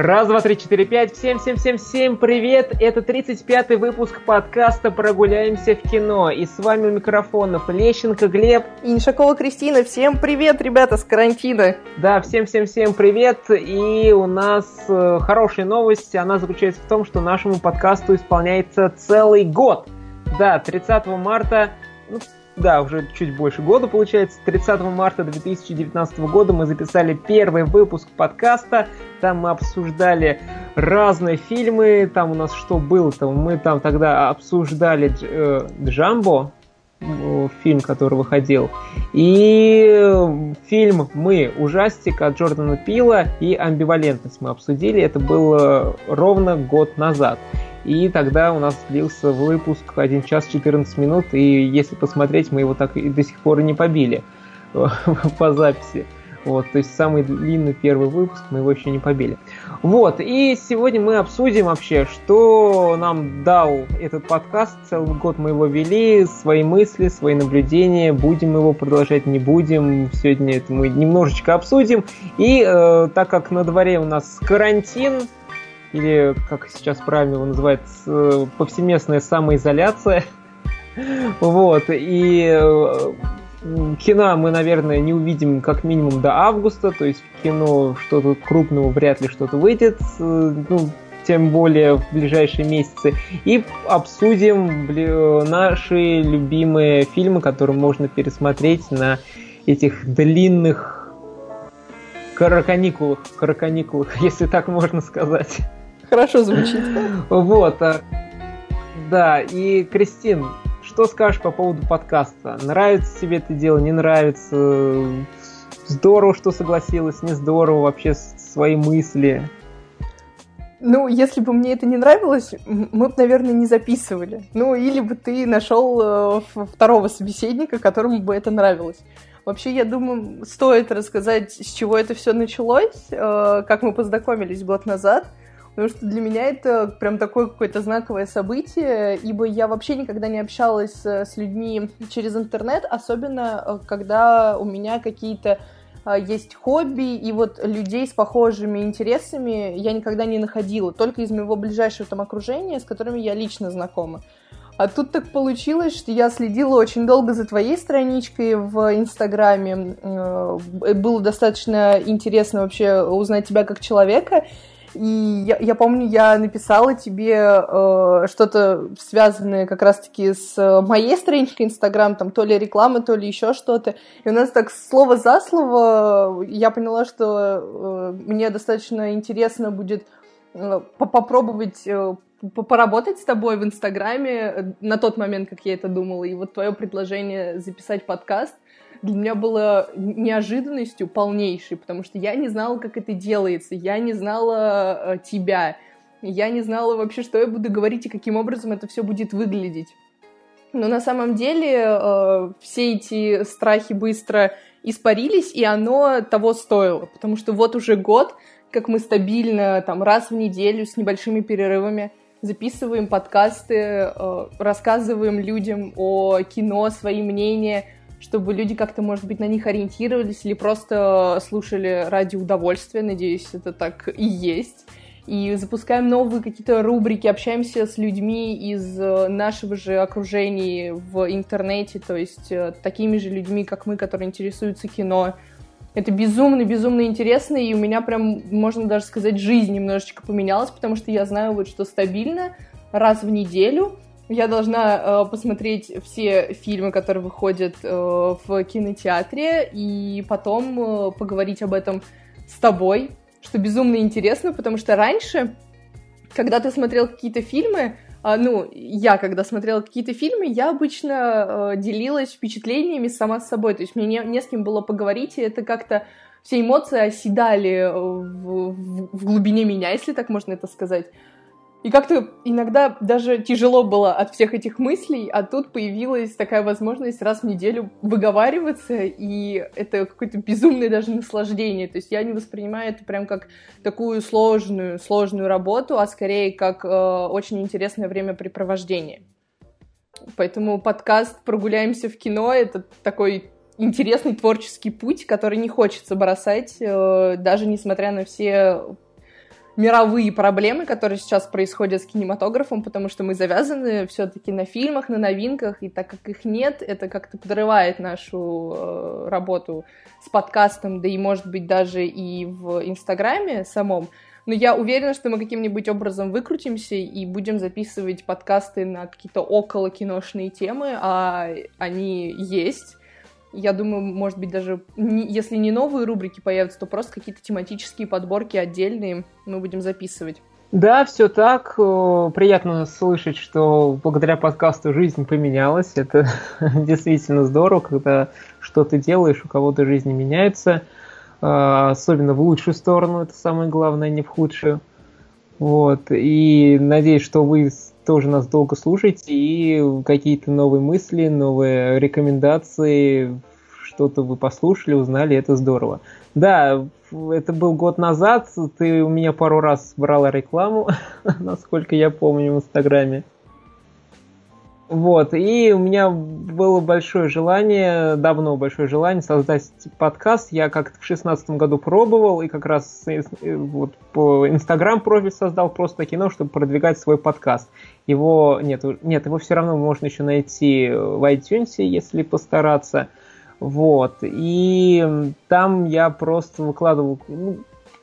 Раз, два, три, четыре, пять. Всем, всем, всем, всем привет! Это 35-й выпуск подкаста «Прогуляемся в кино». И с вами у микрофонов Лещенко Глеб. И Иншакова Кристина. Всем привет, ребята, с карантина. Да, всем, всем, всем привет. И у нас э, хорошая новость. Она заключается в том, что нашему подкасту исполняется целый год. Да, 30 марта, ну, да, уже чуть больше года получается. 30 марта 2019 года мы записали первый выпуск подкаста. Там мы обсуждали разные фильмы. Там у нас что было-то? Мы там тогда обсуждали э, Джамбо, фильм, который выходил. И фильм «Мы» ужастик от Джордана Пила и «Амбивалентность» мы обсудили. Это было ровно год назад. И тогда у нас длился выпуск 1 час 14 минут, и если посмотреть, мы его так и до сих пор не побили по записи. Вот, то есть самый длинный первый выпуск мы его еще не побили. Вот, и сегодня мы обсудим вообще, что нам дал этот подкаст. Целый год мы его вели, свои мысли, свои наблюдения. Будем его продолжать, не будем. Сегодня это мы немножечко обсудим. И э, так как на дворе у нас карантин, или, как сейчас правильно его называют, повсеместная самоизоляция. Вот, и э, кино мы, наверное, не увидим как минимум до августа, то есть в кино что-то крупного вряд ли что-то выйдет, ну, тем более в ближайшие месяцы, и обсудим наши любимые фильмы, которые можно пересмотреть на этих длинных караканикулах, караканикулах, если так можно сказать. Хорошо звучит. Вот. А, да, и, Кристин, что скажешь по поводу подкаста? Нравится тебе это дело, не нравится? Здорово, что согласилась, не здорово, вообще свои мысли. Ну, если бы мне это не нравилось, мы бы, наверное, не записывали. Ну, или бы ты нашел э, второго собеседника, которому бы это нравилось. Вообще, я думаю, стоит рассказать, с чего это все началось, э, как мы познакомились год назад. Потому что для меня это прям такое какое-то знаковое событие, ибо я вообще никогда не общалась с людьми через интернет, особенно э, когда у меня какие-то э, есть хобби, и вот людей с похожими интересами я никогда не находила, только из моего ближайшего там окружения, с которыми я лично знакома. А тут так получилось, что я следила очень долго за твоей страничкой в Инстаграме. Э, было достаточно интересно вообще узнать тебя как человека. И я, я помню, я написала тебе э, что-то связанное как раз-таки с моей страничкой Инстаграм, там то ли реклама, то ли еще что-то. И у нас так слово за слово я поняла, что э, мне достаточно интересно будет э, попробовать э, поработать с тобой в Инстаграме э, на тот момент, как я это думала. И вот твое предложение записать подкаст — для меня было неожиданностью полнейшей, потому что я не знала, как это делается, я не знала э, тебя, я не знала вообще, что я буду говорить и каким образом это все будет выглядеть. Но на самом деле э, все эти страхи быстро испарились, и оно того стоило, потому что вот уже год, как мы стабильно там раз в неделю с небольшими перерывами записываем подкасты, э, рассказываем людям о кино, свои мнения, чтобы люди как-то, может быть, на них ориентировались или просто слушали ради удовольствия. Надеюсь, это так и есть. И запускаем новые какие-то рубрики, общаемся с людьми из э, нашего же окружения в интернете, то есть э, такими же людьми, как мы, которые интересуются кино. Это безумно-безумно интересно, и у меня прям, можно даже сказать, жизнь немножечко поменялась, потому что я знаю вот, что стабильно раз в неделю я должна э, посмотреть все фильмы, которые выходят э, в кинотеатре, и потом э, поговорить об этом с тобой, что безумно интересно, потому что раньше, когда ты смотрел какие-то фильмы, э, ну, я когда смотрела какие-то фильмы, я обычно э, делилась впечатлениями сама с собой, то есть мне не, не с кем было поговорить, и это как-то все эмоции оседали в, в, в глубине меня, если так можно это сказать. И как-то иногда даже тяжело было от всех этих мыслей, а тут появилась такая возможность раз в неделю выговариваться, и это какое-то безумное даже наслаждение. То есть я не воспринимаю это прям как такую сложную, сложную работу, а скорее как э, очень интересное времяпрепровождение. Поэтому подкаст «Прогуляемся в кино» — это такой интересный творческий путь, который не хочется бросать, э, даже несмотря на все мировые проблемы, которые сейчас происходят с кинематографом, потому что мы завязаны все-таки на фильмах, на новинках, и так как их нет, это как-то подрывает нашу э, работу с подкастом, да и, может быть, даже и в Инстаграме самом. Но я уверена, что мы каким-нибудь образом выкрутимся и будем записывать подкасты на какие-то около киношные темы, а они есть. Я думаю, может быть, даже не, если не новые рубрики появятся, то просто какие-то тематические подборки отдельные мы будем записывать. Да, все так. Приятно слышать, что благодаря подкасту жизнь поменялась. Это действительно здорово, когда что ты делаешь, у кого-то жизнь меняется. А, особенно в лучшую сторону, это самое главное, не в худшую. Вот. И надеюсь, что вы тоже нас долго слушаете и какие-то новые мысли, новые рекомендации, что-то вы послушали, узнали, это здорово. Да, это был год назад, ты у меня пару раз брала рекламу, насколько я помню, в Инстаграме. Вот, и у меня было большое желание, давно большое желание создать подкаст. Я как-то в шестнадцатом году пробовал, и как раз э, вот по Инстаграм профиль создал просто кино, чтобы продвигать свой подкаст. Его нет, нет, его все равно можно еще найти в iTunes, если постараться. Вот. И там я просто выкладывал, ну,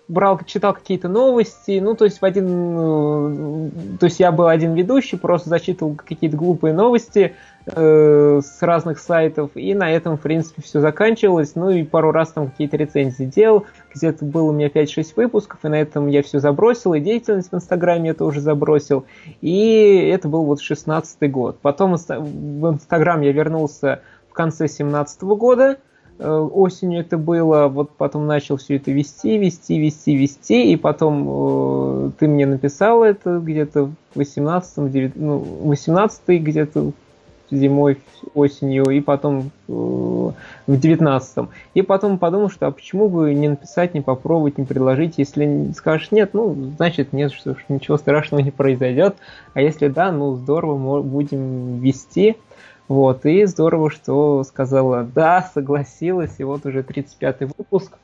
брал, читал какие-то новости, ну, то есть в один, э, то есть я был один ведущий, просто зачитывал какие-то глупые новости э, с разных сайтов, и на этом, в принципе, все заканчивалось, ну, и пару раз там какие-то рецензии делал, где-то было у меня 5-6 выпусков, и на этом я все забросил, и деятельность в Инстаграме я тоже забросил, и это был вот 16 год. Потом в Инстаграм я вернулся в конце 17 года, осенью это было, вот потом начал все это вести, вести, вести, вести, и потом э, ты мне написал это где-то в 18 9, ну, 18 где-то зимой, осенью, и потом э, в 19 И потом подумал, что а почему бы не написать, не попробовать, не предложить, если скажешь нет, ну, значит нет, что ничего страшного не произойдет, а если да, ну, здорово, будем вести. Вот, и здорово, что сказала да, согласилась, и вот уже 35-й выпуск.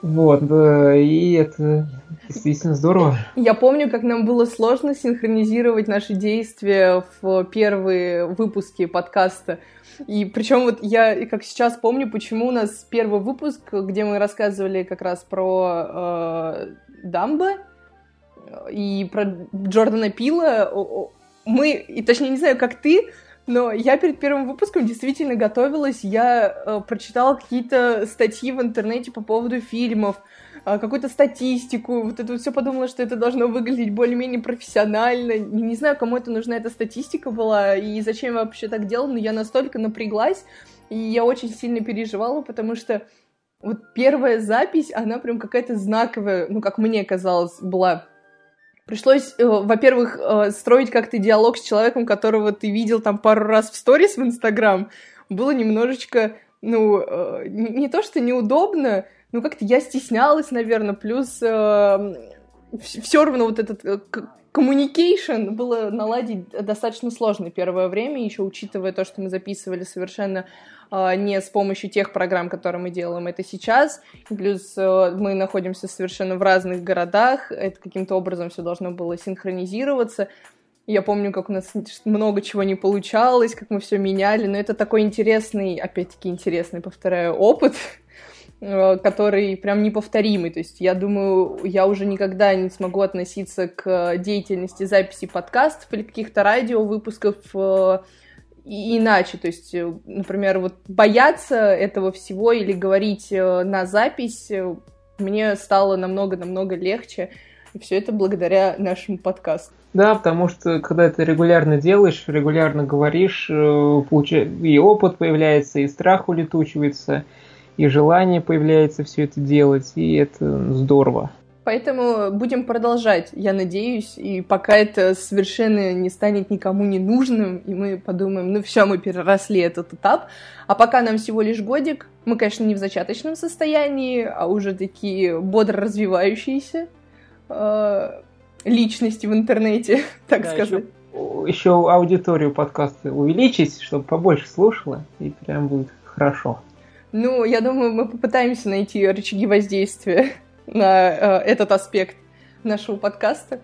Вот, и это действительно здорово. Я помню, как нам было сложно синхронизировать наши действия в первые выпуски подкаста. И причем вот я как сейчас помню, почему у нас первый выпуск, где мы рассказывали как раз про э, Дамбо и про Джордана Пила, мы, и точнее не знаю, как ты, но я перед первым выпуском действительно готовилась, я э, прочитала какие-то статьи в интернете по поводу фильмов, э, какую-то статистику, вот это все подумала, что это должно выглядеть более-менее профессионально. Не, не знаю, кому это нужна эта статистика была и зачем я вообще так делала, но я настолько напряглась, и я очень сильно переживала, потому что вот первая запись, она прям какая-то знаковая, ну, как мне казалось, была Пришлось, э, во-первых, э, строить как-то диалог с человеком, которого ты видел там пару раз в сторис в Инстаграм. Было немножечко, ну, э, не то что неудобно, ну, как-то я стеснялась, наверное, плюс все равно вот этот communication было наладить достаточно сложно первое время, еще учитывая то, что мы записывали совершенно не с помощью тех программ, которые мы делаем это сейчас. Плюс э, мы находимся совершенно в разных городах, это каким-то образом все должно было синхронизироваться. Я помню, как у нас много чего не получалось, как мы все меняли, но это такой интересный, опять-таки интересный, повторяю, опыт, Э, который прям неповторимый. То есть я думаю, я уже никогда не смогу относиться к деятельности записи подкастов или каких-то радиовыпусков э, иначе. То есть, э, например, вот бояться этого всего или говорить на запись мне стало намного-намного легче. И все это благодаря нашему подкасту. Да, потому что когда ты регулярно делаешь, регулярно говоришь, и опыт появляется, и страх улетучивается, и желание появляется все это делать, и это здорово. Поэтому будем продолжать, я надеюсь, и пока это совершенно не станет никому не нужным, и мы подумаем, ну все, мы переросли этот этап, а пока нам всего лишь годик, мы, конечно, не в зачаточном состоянии, а уже такие бодро развивающиеся э, личности в интернете, так да, сказать. Еще, еще аудиторию подкаста увеличить, чтобы побольше слушала, и прям будет хорошо. Ну, я думаю, мы попытаемся найти рычаги воздействия на э, этот аспект. нашего подкаста.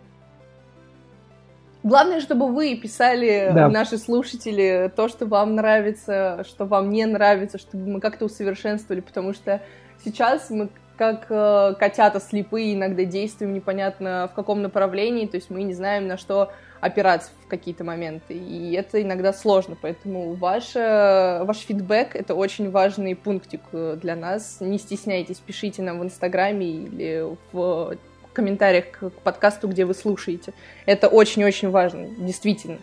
Главное, чтобы вы писали, да. наши слушатели, то, что вам нравится, что вам не нравится, чтобы мы как-то усовершенствовали, потому что сейчас мы как э, котята слепые иногда действуем непонятно в каком направлении, то есть мы не знаем, на что опираться в какие-то моменты, и это иногда сложно, поэтому ваш, ваш фидбэк — это очень важный пунктик э, для нас, не стесняйтесь, пишите нам в Инстаграме или в комментариях к подкасту, где вы слушаете. Это очень-очень важно, действительно.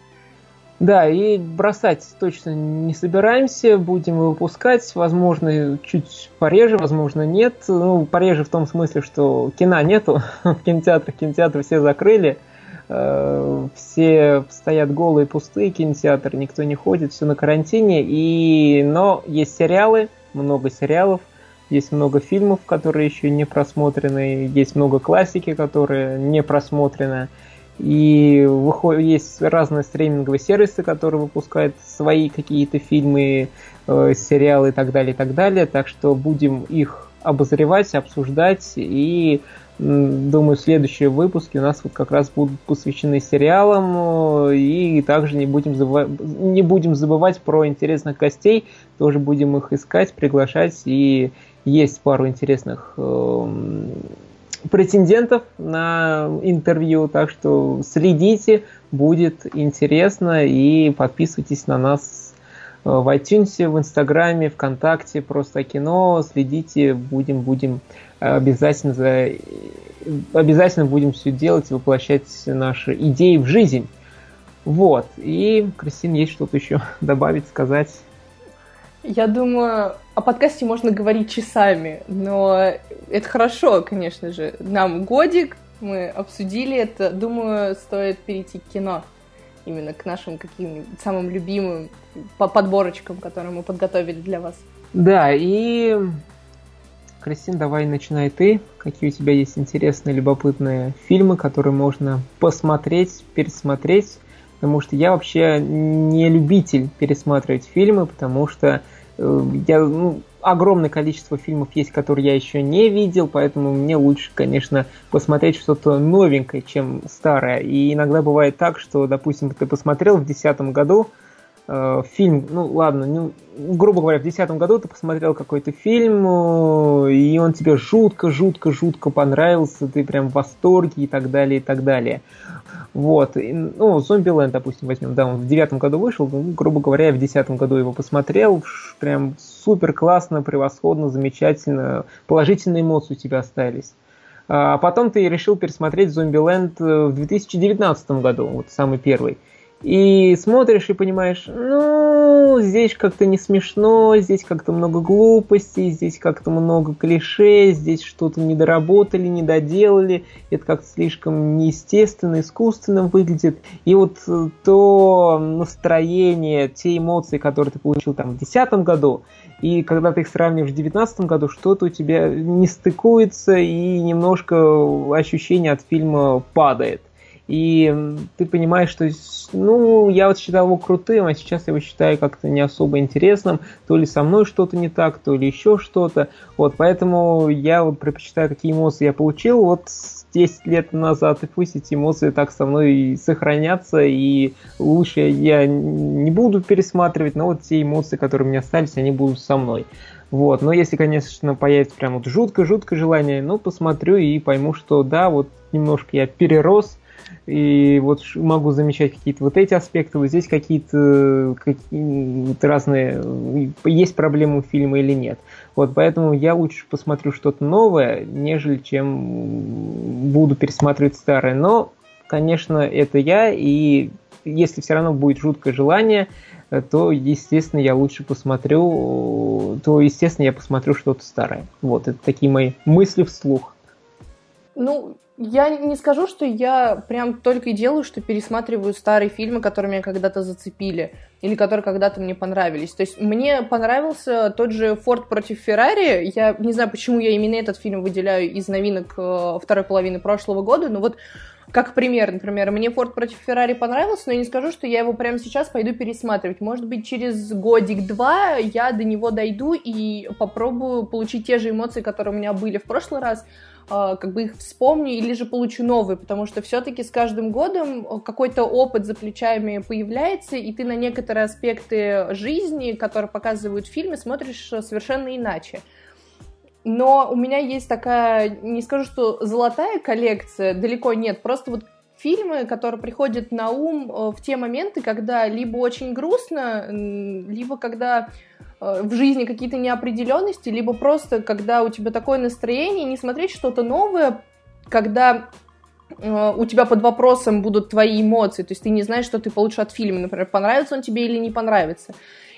Да, и бросать точно не собираемся, будем выпускать, возможно, чуть пореже, возможно, нет. Ну, пореже в том смысле, что кино нету в кинотеатрах, кинотеатры все закрыли, все стоят голые, пустые кинотеатры, никто не ходит, все на карантине, и... но есть сериалы, много сериалов, есть много фильмов, которые еще не просмотрены, есть много классики, которые не просмотрены. И выходит, есть разные стриминговые сервисы, которые выпускают свои какие-то фильмы, э, сериалы и так далее, и так далее. Так что будем их обозревать, обсуждать. И думаю, следующие выпуски у нас вот как раз будут посвящены сериалам. И также не будем, забывать, не будем забывать про интересных гостей. Тоже будем их искать, приглашать. И есть пару интересных э, претендентов на интервью, так что следите, будет интересно и подписывайтесь на нас э, в iTunes, в Инстаграме, ВКонтакте, просто кино, следите, будем, будем обязательно, за, обязательно будем все делать и воплощать наши идеи в жизнь. Вот. И, Кристин, есть что-то еще добавить, сказать? Я думаю, о подкасте можно говорить часами, но это хорошо, конечно же. Нам годик, мы обсудили это. Думаю, стоит перейти к кино. Именно к нашим каким-нибудь самым любимым по подборочкам, которые мы подготовили для вас. Да, и Кристин, давай начинай ты. Какие у тебя есть интересные, любопытные фильмы, которые можно посмотреть, пересмотреть? Потому что я вообще не любитель пересматривать фильмы, потому что Э, я, ну, огромное количество фильмов есть, которые я еще не видел, поэтому мне лучше, конечно, посмотреть что-то новенькое, чем старое. И иногда бывает так, что, допустим, ты посмотрел в 2010 году э, фильм, ну ладно, ну, грубо говоря, в 2010 году ты посмотрел какой-то фильм, э, и он тебе жутко-жутко-жутко понравился, ты прям в восторге и так далее, и так далее. Вот. И, ну, Зомбиленд, допустим, возьмем. Да, он в девятом году вышел, ну, грубо говоря, я в десятом году его посмотрел. Прям супер классно, превосходно, замечательно. Положительные эмоции у тебя остались. А потом ты решил пересмотреть Зомбиленд в 2019 году, вот самый первый. И смотришь и понимаешь, ну, здесь как-то не смешно, здесь как-то много глупостей, здесь как-то много клише, здесь что-то не доработали, не доделали, это как-то слишком неестественно, искусственно выглядит. И вот э, то настроение, те эмоции, которые ты получил там в 2010 году, и когда ты их сравниваешь в 2019 году, что-то у тебя не стыкуется, и немножко ощущение от фильма падает. И ты понимаешь, что, ну, я вот считал его крутым, а сейчас я его считаю как-то не особо интересным. То ли со мной что-то не так, то ли еще что-то. Вот, поэтому я вот предпочитаю, какие эмоции я получил вот 10 лет назад, и пусть эти эмоции так со мной и сохранятся, и лучше я не буду пересматривать, но вот те эмоции, которые у меня остались, они будут со мной. Вот, но если, конечно, появится прям вот жутко-жутко желание, ну, посмотрю и пойму, что да, вот немножко я перерос, и вот могу замечать какие-то вот эти аспекты, вот здесь какие-то какие разные, есть проблемы у фильма или нет. Вот поэтому я лучше посмотрю что-то новое, нежели чем буду пересматривать старое. Но, конечно, это я, и если все равно будет жуткое желание, то, естественно, я лучше посмотрю, то, естественно, я посмотрю что-то старое. Вот, это такие мои мысли вслух. Ну, я не скажу, что я прям только и делаю, что пересматриваю старые фильмы, которые меня когда-то зацепили, или которые когда-то мне понравились. То есть мне понравился тот же «Форд против Феррари». Я не знаю, почему я именно этот фильм выделяю из новинок э, второй половины прошлого года, но вот как пример, например, мне «Форд против Феррари» понравился, но я не скажу, что я его прямо сейчас пойду пересматривать. Может быть, через годик-два я до него дойду и попробую получить те же эмоции, которые у меня были в прошлый раз, как бы их вспомню или же получу новые, потому что все-таки с каждым годом какой-то опыт за плечами появляется, и ты на некоторые аспекты жизни, которые показывают фильмы, смотришь совершенно иначе. Но у меня есть такая, не скажу, что золотая коллекция, далеко нет, просто вот фильмы, которые приходят на ум э, в те моменты, когда либо очень грустно, либо когда э, в жизни какие-то неопределенности, либо просто когда у тебя такое настроение, не смотреть что-то новое, когда э, у тебя под вопросом будут твои эмоции, то есть ты не знаешь, что ты получишь от фильма, например, понравится он тебе или не понравится.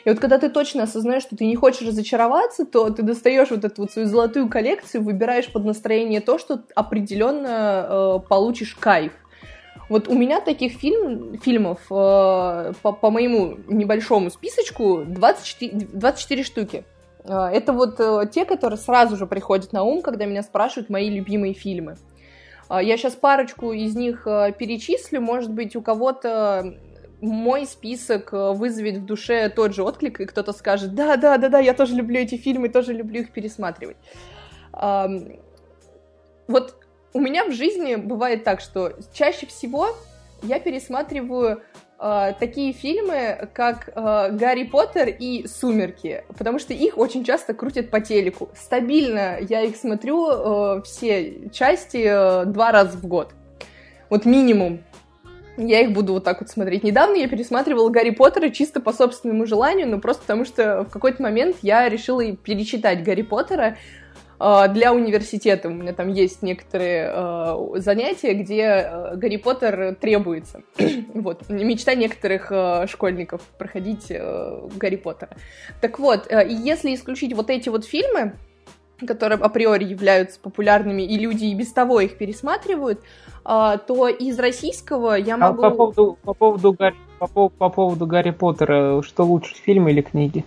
И вот когда ты точно осознаешь, что ты не хочешь разочароваться, то ты достаешь вот эту вот свою золотую коллекцию, выбираешь под настроение то, что определенно э, получишь кайф. Вот у меня таких фильм, фильмов э, по, по моему небольшому списочку 24, 24 штуки. Э, это вот э, те, которые сразу же приходят на ум, когда меня спрашивают мои любимые фильмы. Я сейчас парочку из них перечислю. Может быть, у кого-то мой список вызовет в душе тот же отклик, и кто-то скажет, да, да, да, да, я тоже люблю эти фильмы, тоже люблю их пересматривать. Вот у меня в жизни бывает так, что чаще всего я пересматриваю э, такие фильмы, как э, Гарри Поттер и Сумерки, потому что их очень часто крутят по телеку. Стабильно я их смотрю э, все части э, два раза в год. Вот минимум. Я их буду вот так вот смотреть. Недавно я пересматривала Гарри Поттера чисто по собственному желанию, но просто потому что в какой-то момент я решила перечитать Гарри Поттера, для университета. У меня там есть некоторые э, занятия, где э, Гарри Поттер требуется. вот, мечта некоторых школьников проходить Гарри Поттера. Так вот, если исключить вот эти вот фильмы, которые априори являются популярными, и люди и без того их пересматривают, то из российского я могу... А по поводу, по поводу, Гарри, по, по поводу Гарри Поттера, что лучше, фильмы или книги?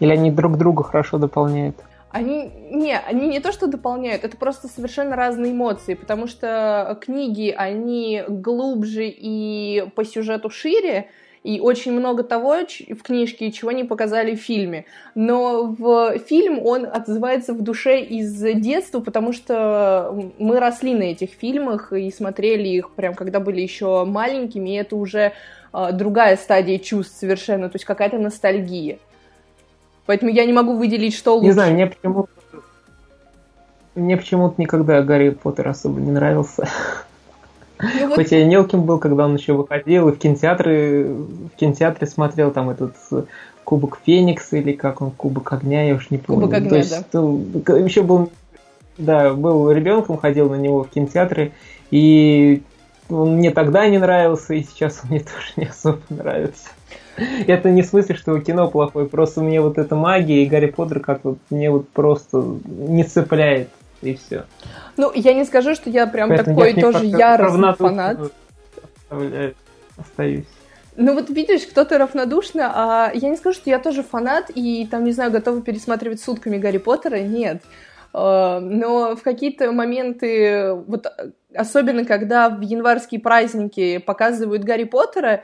Или они друг друга хорошо дополняют? Они не, они не то что дополняют, это просто совершенно разные эмоции, потому что книги, они глубже и по сюжету шире, и очень много того в книжке, чего не показали в фильме. Но в фильм он отзывается в душе из детства, потому что мы росли на этих фильмах и смотрели их прям когда были еще маленькими, и это уже э, другая стадия чувств совершенно, то есть какая-то ностальгия. Поэтому я не могу выделить, что лучше. Не знаю, мне почему-то... Мне почему-то никогда Гарри Поттер особо не нравился. Ну, вот... Хоть я мелким был, когда он еще выходил, и в кинотеатры, в кинотеатре смотрел там этот Кубок Феникса, или как он, Кубок Огня, я уж не помню. Кубок Огня, То есть, да. Еще был, да, был ребенком, ходил на него в кинотеатры, и он мне тогда не нравился, и сейчас он мне тоже не особо нравится. Это не в смысле, что кино плохое, просто мне вот эта магия и Гарри Поттер как вот мне вот просто не цепляет, и все. Ну, я не скажу, что я прям Поэтому такой я тоже яростный фанат. Остаюсь. Ну вот видишь, кто-то равнодушно, а я не скажу, что я тоже фанат и там, не знаю, готова пересматривать сутками Гарри Поттера, нет. А, но в какие-то моменты, вот особенно когда в январские праздники показывают Гарри Поттера,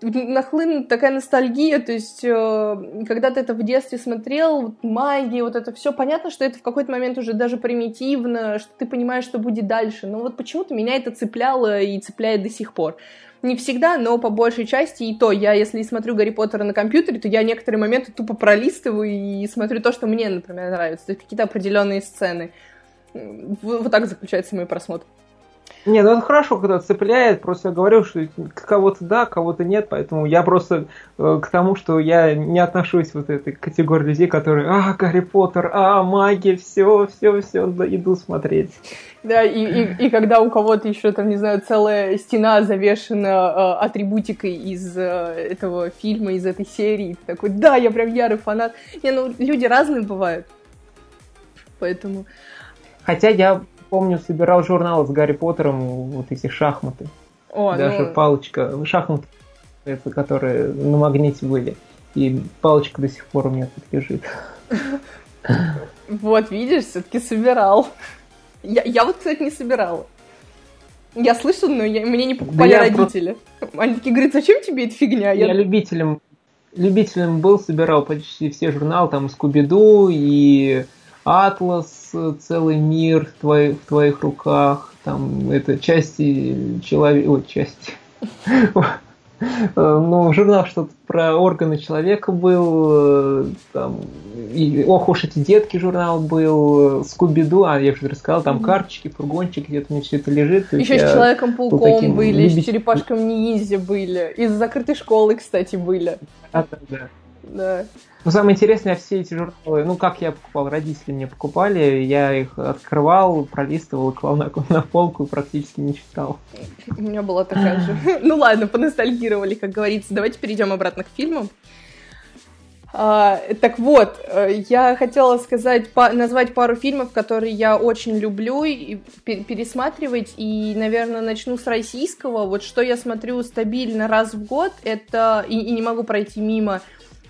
нахлынет такая ностальгия, то есть э, когда ты это в детстве смотрел, вот, магия, вот это все, понятно, что это в какой-то момент уже даже примитивно, что ты понимаешь, что будет дальше, но вот почему-то меня это цепляло и цепляет до сих пор. Не всегда, но по большей части и то. Я, если смотрю Гарри Поттера на компьютере, то я некоторые моменты тупо пролистываю и смотрю то, что мне, например, нравится, то есть какие-то определенные сцены. Вот так заключается мой просмотр. Не, ну это хорошо, когда цепляет. Просто я говорю, что кого-то да, кого-то нет, поэтому я просто э, к тому, что я не отношусь вот этой категории людей, которые, а, Гарри Поттер, а, магия, все, все, все, да, иду смотреть. Да, и, и, и когда у кого-то еще там, не знаю, целая стена завешена э, атрибутикой из э, этого фильма, из этой серии, ты такой, да, я прям ярый фанат. Не, ну люди разные бывают, поэтому... Хотя я помню, собирал журнал с Гарри Поттером, вот эти шахматы. О, Даже ну... палочка, шахматы, это, которые на магните были. И палочка до сих пор у меня тут лежит. Вот, видишь, все-таки собирал. Я, я вот, кстати, не собирала. Я слышала, но я, мне не покупали да родители. Просто... Они такие говорят, зачем тебе эта фигня? Я, я любителем, любителем был, собирал почти все журналы, там Скуби-Ду и Атлас, целый мир в твоих, в твоих руках, там это части человека, ой, части. Ну, журнал что-то про органы человека был, там, и, ох уж эти детки журнал был, Скуби-Ду, а я уже рассказал, там карточки, фургончики, где-то мне все это лежит. Еще с Человеком-пауком были, любитель... с Черепашком Ниндзя были, из закрытой школы, кстати, были. А, да, да. Да. Но самое интересное, все эти журналы, ну, как я покупал, родители мне покупали, я их открывал, пролистывал, клал на, на полку и практически не читал. У меня была такая же. Ну ладно, поностальгировали, как говорится. Давайте перейдем обратно к фильмам. А, так вот, э, я хотела сказать, по, назвать пару фильмов, которые я очень люблю и пересматривать, и, наверное, начну с российского. Вот что я смотрю стабильно раз в год, это и, и не могу пройти мимо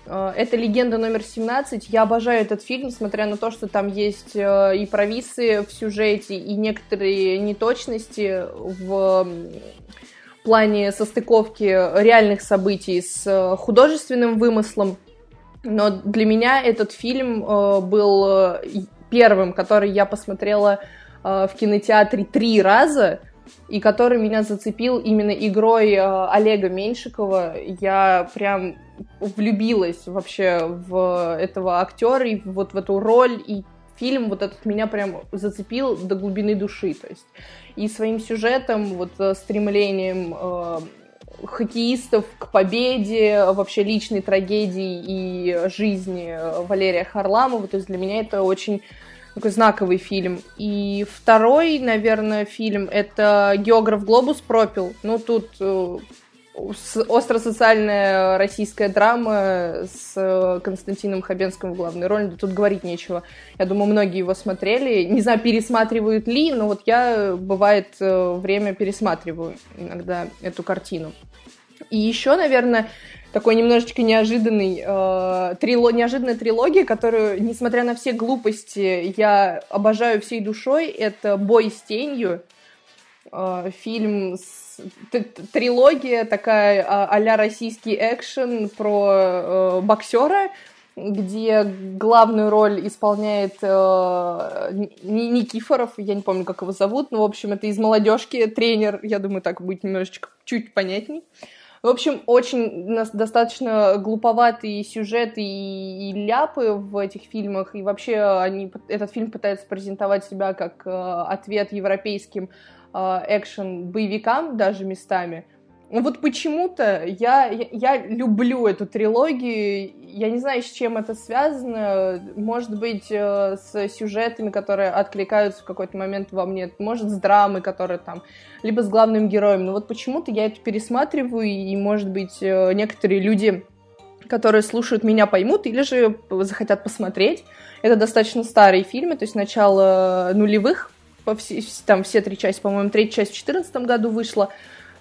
это «Легенда номер 17». Я обожаю этот фильм, несмотря на то, что там есть э, и провисы в сюжете, и некоторые неточности в плане состыковки реальных событий с э, художественным вымыслом. Но для меня этот фильм был первым, который я посмотрела в кинотеатре три раза и который меня зацепил именно игрой Олега Меньшикова. Я прям влюбилась вообще в этого актера и вот в эту роль, и фильм вот этот меня прям зацепил до глубины души, то есть и своим сюжетом, вот э, стремлением э, хоккеистов к победе, вообще личной трагедии и жизни Валерия Харламова, то есть для меня это очень такой знаковый фильм. И второй, наверное, фильм это «Географ Глобус пропил». Ну, тут э, остросоциальная российская драма с Константином Хабенским в главной роли. Тут говорить нечего. Я думаю, многие его смотрели. Не знаю, пересматривают ли, но вот я, бывает, э, время пересматриваю иногда эту картину. И еще, наверное, такой немножечко неожиданный, э, трило, неожиданная трилогия, которую, несмотря на все глупости, я обожаю всей душой. Это «Бой с тенью», э, фильм с трилогия такая а-ля российский экшен про э, боксера, где главную роль исполняет э, Никифоров, я не помню, как его зовут, но, в общем, это из молодежки тренер, я думаю, так будет немножечко чуть понятней. В общем, очень достаточно глуповатые сюжеты и, и ляпы в этих фильмах, и вообще они, этот фильм пытается презентовать себя как э, ответ европейским Э, экшен-боевикам даже местами. Вот почему-то я, я, я люблю эту трилогию. Я не знаю, с чем это связано. Может быть, э, с сюжетами, которые откликаются в какой-то момент во мне. Может, с драмой, которая там... Либо с главным героем. Но вот почему-то я это пересматриваю, и, может быть, э, некоторые люди которые слушают меня, поймут, или же захотят посмотреть. Это достаточно старые фильмы, то есть начало нулевых, по все, там все три части, по-моему, третья часть в 2014 году вышла.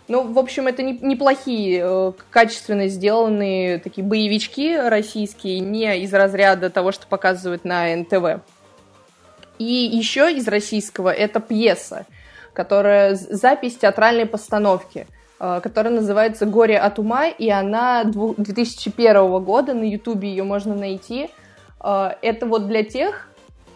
Ну, в общем, это не, неплохие, э, качественно сделанные такие боевички российские, не из разряда того, что показывают на НТВ. И еще из российского это пьеса, которая запись театральной постановки, э, которая называется «Горе от ума», и она 2001 года, на ютубе ее можно найти. Э, это вот для тех,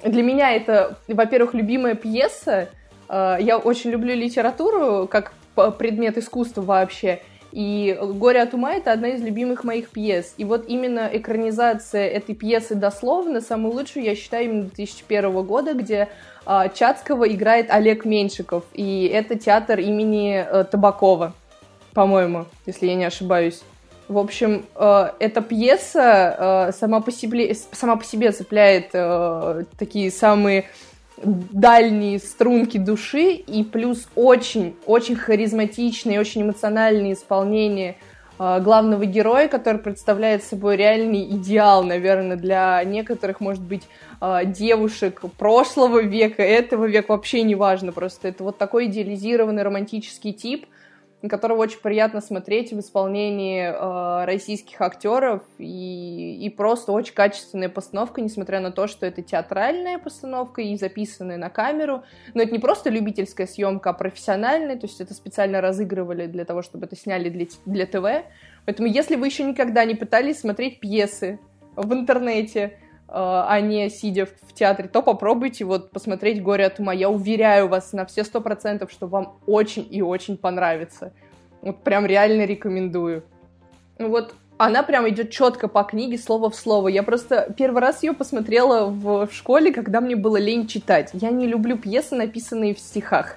для меня это, во-первых, любимая пьеса. Я очень люблю литературу как предмет искусства вообще. И «Горе от ума» — это одна из любимых моих пьес. И вот именно экранизация этой пьесы дословно, самую лучшую, я считаю, именно 2001 года, где э, Чацкого играет Олег Меньшиков. И это театр имени э, Табакова, по-моему, если я не ошибаюсь. В общем, э, эта пьеса э, сама, по себе, сама по себе цепляет э, такие самые дальние струнки души и плюс очень-очень харизматичные, очень эмоциональные исполнения главного героя, который представляет собой реальный идеал, наверное, для некоторых, может быть, девушек прошлого века, этого века, вообще не важно, просто. Это вот такой идеализированный романтический тип – которого очень приятно смотреть в исполнении э, российских актеров и, и просто очень качественная постановка, несмотря на то, что это театральная постановка и записанная на камеру. Но это не просто любительская съемка, а профессиональная, то есть это специально разыгрывали для того, чтобы это сняли для, для ТВ. Поэтому если вы еще никогда не пытались смотреть пьесы в интернете, а не сидя в театре, то попробуйте вот посмотреть «Горе от ума». Я уверяю вас на все сто процентов, что вам очень и очень понравится. Вот прям реально рекомендую. Ну вот она прям идет четко по книге, слово в слово. Я просто первый раз ее посмотрела в, в школе, когда мне было лень читать. Я не люблю пьесы, написанные в стихах.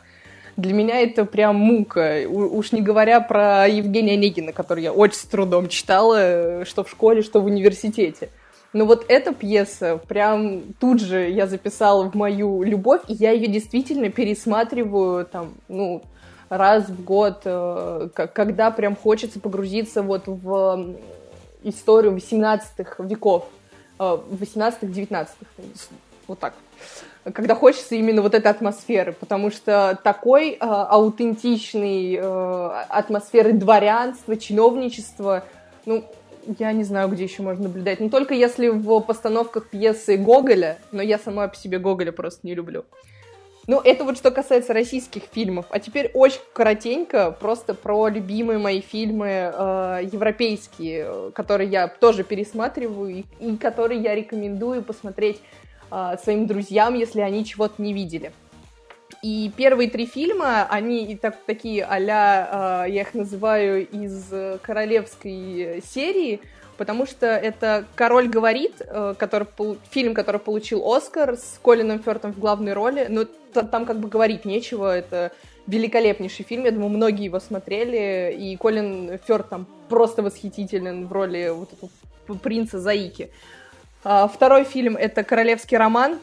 Для меня это прям мука. У, уж не говоря про Евгения Онегина, который я очень с трудом читала, что в школе, что в университете. Но вот эта пьеса, прям тут же я записала в мою любовь, и я ее действительно пересматриваю там, ну, раз в год, э, когда прям хочется погрузиться вот в историю 18 веков, 18-19, э, вот так. Когда хочется именно вот этой атмосферы, потому что такой э, аутентичной э, атмосферы дворянства, чиновничества, ну, я не знаю, где еще можно наблюдать. Не только если в постановках пьесы Гоголя, но я сама по себе Гоголя просто не люблю. Ну, это вот что касается российских фильмов. А теперь очень коротенько, просто про любимые мои фильмы э, европейские, которые я тоже пересматриваю и, и которые я рекомендую посмотреть э, своим друзьям, если они чего-то не видели. И первые три фильма, они и так, такие а э, я их называю из королевской серии, потому что это «Король говорит», э, который, фильм, который получил Оскар с Колином Фёртом в главной роли, но там как бы говорить нечего, это великолепнейший фильм, я думаю, многие его смотрели, и Колин Фёрт там просто восхитителен в роли вот этого принца Заики. А, второй фильм — это «Королевский роман»,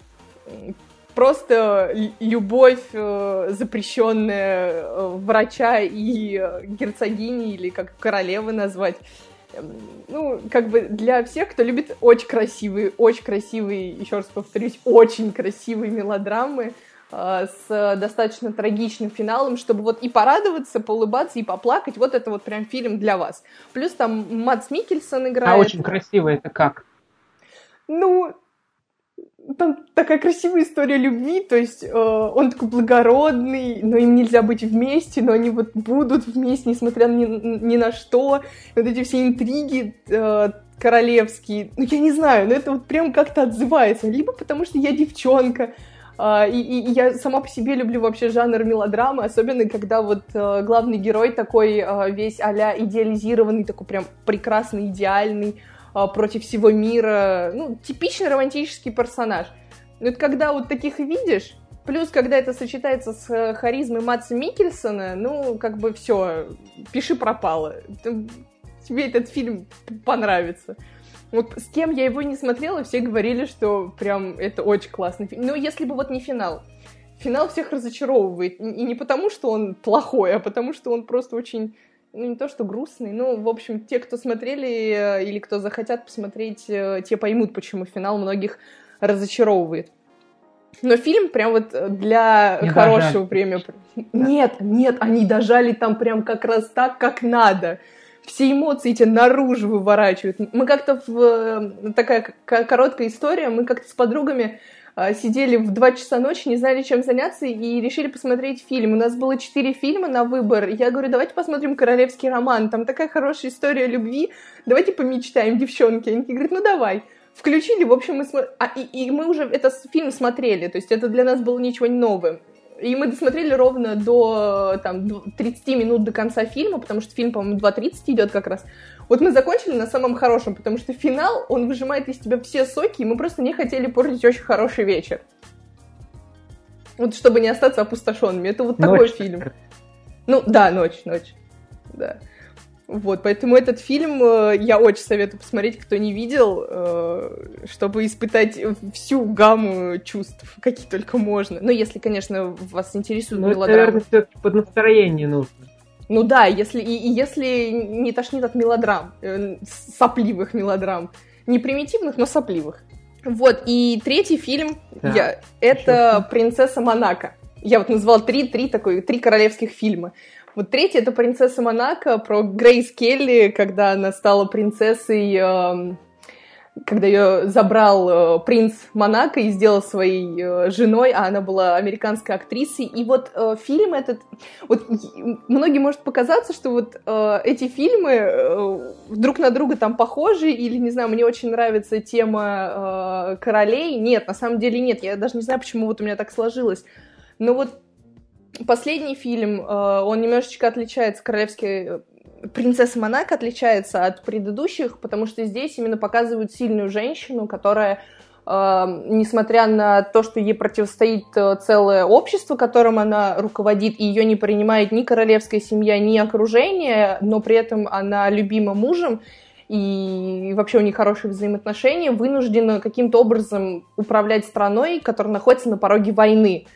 просто любовь э, запрещенная э, врача и герцогини, или как королевы назвать, Эм, ну, как бы для всех, кто любит очень красивые, очень красивые, еще раз повторюсь, очень красивые мелодрамы э, с достаточно трагичным финалом, чтобы вот и порадоваться, поулыбаться, и поплакать. Вот это вот прям фильм для вас. Плюс там Мац Микельсон играет. А очень красиво это как? Ну, там такая красивая история любви, то есть э, он такой благородный, но им нельзя быть вместе, но они вот будут вместе, несмотря ни, ни на что. И вот эти все интриги э, королевские, ну я не знаю, но это вот прям как-то отзывается. Либо потому что я девчонка, Uh, и, и, я сама по себе люблю вообще жанр мелодрамы, особенно когда вот uh, главный герой такой uh, весь а идеализированный, такой прям прекрасный, идеальный, против всего мира. Ну, типичный романтический персонаж. Но это когда вот таких видишь, плюс когда это сочетается с э, харизмой Матса Микельсона, ну, как бы все, пиши пропало. Тебе этот фильм понравится. Вот с кем я его не смотрела, все говорили, что прям это очень классный фильм. Но если бы вот не финал. Финал всех разочаровывает. И не потому, что он плохой, а потому, что он просто очень ну, не то что грустный, но, в общем, те, кто смотрели э, или кто захотят посмотреть, э, те поймут, почему финал многих разочаровывает. Но фильм прям вот для не хорошего времени. Да. Нет, нет, они дожали там прям как раз так, как надо. Все эмоции эти наружу выворачивают. Мы как-то в... Э, такая короткая история, мы как-то с подругами сидели в 2 часа ночи, не знали, чем заняться, и решили посмотреть фильм. У нас было четыре фильма на выбор. Я говорю, давайте посмотрим «Королевский роман». Там такая хорошая история любви. Давайте помечтаем, девчонки. Они говорят, ну давай. Включили, в общем, мы см... а, и, и мы уже этот фильм смотрели, то есть это для нас было ничего не новым. И мы досмотрели ровно до там, 30 минут до конца фильма, потому что фильм, по-моему, 2.30 идет как раз. Вот мы закончили на самом хорошем, потому что финал, он выжимает из тебя все соки, и мы просто не хотели портить очень хороший вечер. Вот чтобы не остаться опустошенными. Это вот ночь. такой фильм. Ну, да, ночь, ночь. Да. Вот, поэтому этот фильм э, я очень советую посмотреть, кто не видел, э, чтобы испытать всю гамму чувств, какие только можно. Ну, если, конечно, вас интересует ну. Это, наверное, все под настроение нужно. Ну да, если, и, и если не тошнит от мелодрам, э, сопливых мелодрам. Не примитивных, но сопливых. Вот, и третий фильм да. я, это «Принцесса Монако». Я вот назвала три, три, такой, три королевских фильма. Вот третий это «Принцесса Монако» про Грейс Келли, когда она стала принцессой э, когда ее забрал э, принц Монако и сделал своей э, женой, а она была американской актрисой. И вот э, фильм этот... Вот многие может показаться, что вот э, эти фильмы э, друг на друга там похожи, или, не знаю, мне очень нравится тема э, королей. Нет, на самом деле нет. Я даже не знаю, почему вот у меня так сложилось. Но вот последний фильм, э, он немножечко отличается, королевский принцесса Монако отличается от предыдущих, потому что здесь именно показывают сильную женщину, которая Uh, несмотря на то, что ей противостоит uh, целое общество, которым она руководит, и ее не принимает ни королевская семья, ни окружение, но при этом она любима мужем, и вообще у них хорошие взаимоотношения, вынуждена каким-то образом управлять страной, которая находится на пороге войны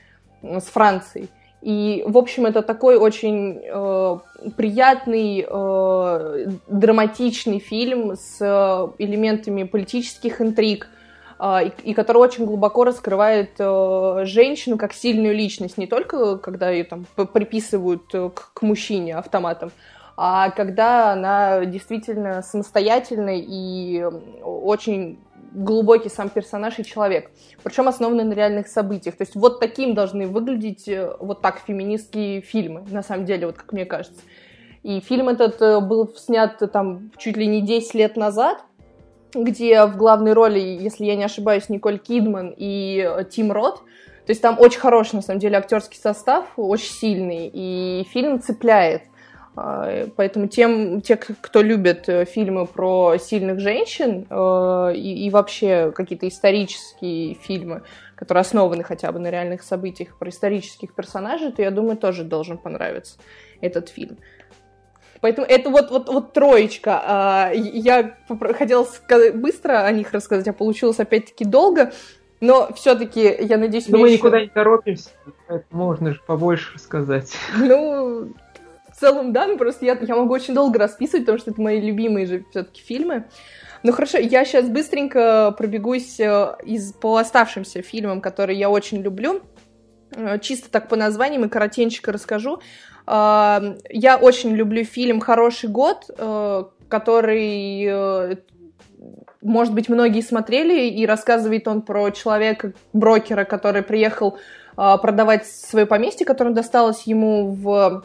с Францией. И, в общем, это такой очень э, приятный, э, драматичный фильм с э, элементами политических интриг, э, и, и который очень глубоко раскрывает э, женщину как сильную личность, не только когда ее там приписывают э, к, к мужчине автоматом, а когда она действительно самостоятельная и э, очень глубокий сам персонаж и человек, причем основанный на реальных событиях. То есть вот таким должны выглядеть э, вот так феминистские фильмы, на самом деле, вот как мне кажется. И фильм этот э, был снят там чуть ли не 10 лет назад, где в главной роли, если я не ошибаюсь, Николь Кидман и э, Тим Рот. То есть там очень хороший, на самом деле, актерский состав, очень сильный, и фильм цепляет. А, поэтому тем, те, кто любит э, фильмы про сильных женщин э, и, и вообще какие-то исторические фильмы, которые основаны хотя бы на реальных событиях про исторических персонажей, то я думаю, тоже должен понравиться этот фильм. Поэтому это вот, вот, вот троечка. А, я хотела быстро о них рассказать, а получилось опять-таки долго. Но все-таки, я надеюсь, Но мы еще... никуда не торопимся, можно же побольше рассказать. Ну, в целом, да, ну просто я, я могу очень долго расписывать, потому что это мои любимые же все-таки фильмы. Ну хорошо, я сейчас быстренько пробегусь э, из, по оставшимся фильмам, которые я очень люблю. Э, чисто так по названиям и коротенько расскажу. Э, я очень люблю фильм «Хороший год», который может быть, многие смотрели, и рассказывает он про человека-брокера, который приехал продавать свое поместье, которое досталось ему в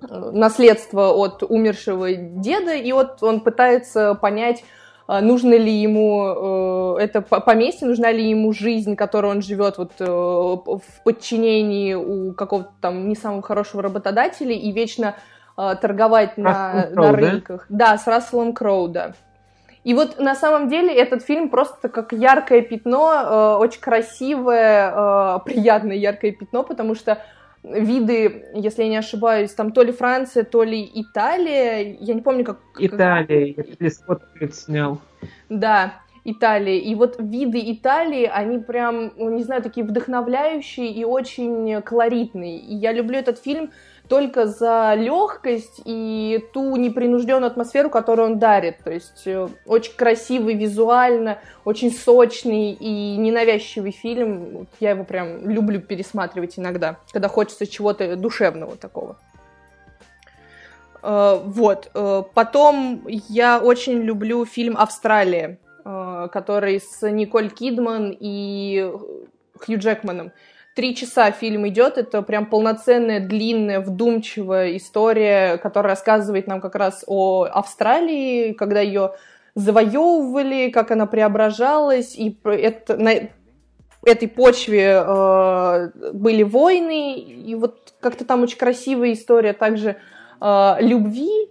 наследство от умершего деда, и вот он пытается понять, а, нужно ли ему э, это поместье, нужна ли ему жизнь, которой он живет вот э, в подчинении у какого-то там не самого хорошего работодателя и вечно э, торговать на, Кроу, на рынках. Да? да, с Расселом Кроу, да. И вот на самом деле этот фильм просто как яркое пятно, очень красивое, приятное яркое пятно, потому что виды, если я не ошибаюсь, там то ли Франция, то ли Италия, я не помню, как... Италия, если Скотт снял. Да, Италия. И вот виды Италии, они прям, ну, не знаю, такие вдохновляющие и очень колоритные. И я люблю этот фильм только за легкость и ту непринужденную атмосферу, которую он дарит. То есть э, очень красивый визуально, очень сочный и ненавязчивый фильм. Я его прям люблю пересматривать иногда, когда хочется чего-то душевного такого. Э, вот. Э, потом я очень люблю фильм «Австралия», который с Николь Кидман и Хью Джекманом три часа фильм идет, это прям полноценная, длинная, вдумчивая история, которая рассказывает нам как раз о Австралии, когда ее завоевывали, как она преображалась, и это, на этой почве э, были войны, и вот как-то там очень красивая история также э, любви,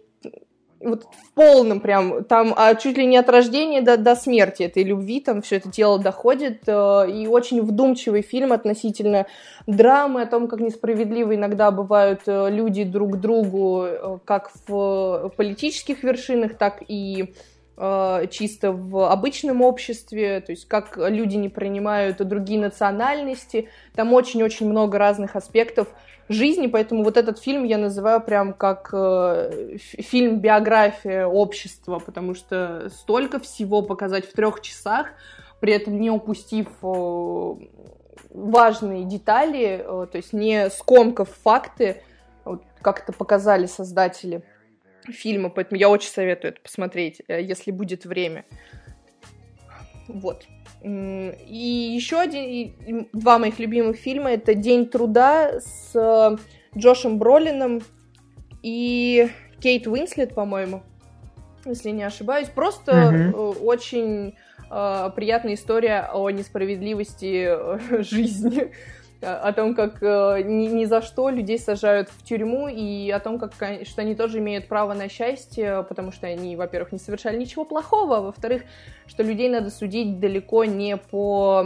вот в полном прям, там а чуть ли не от рождения до, до смерти этой любви, там все это дело доходит, э, и очень вдумчивый фильм относительно драмы, о том, как несправедливо иногда бывают э, люди друг другу, э, как в политических вершинах, так и э, чисто в обычном обществе, то есть как люди не принимают другие национальности, там очень-очень много разных аспектов, жизни, поэтому вот этот фильм я называю прям как э, фильм биография общества, потому что столько всего показать в трех часах, при этом не упустив э, важные детали, э, то есть не скомкав факты, вот, как это показали создатели фильма, поэтому я очень советую это посмотреть, э, если будет время. Вот. И еще один, два моих любимых фильма это День труда с э, Джошем Бролином и Кейт Уинслет, по-моему, если не ошибаюсь. Просто mm-hmm. очень э, приятная история о несправедливости э, жизни о том, как э, ни, ни за что людей сажают в тюрьму, и о том, как, что они тоже имеют право на счастье, потому что они, во-первых, не совершали ничего плохого, а во-вторых, что людей надо судить далеко не по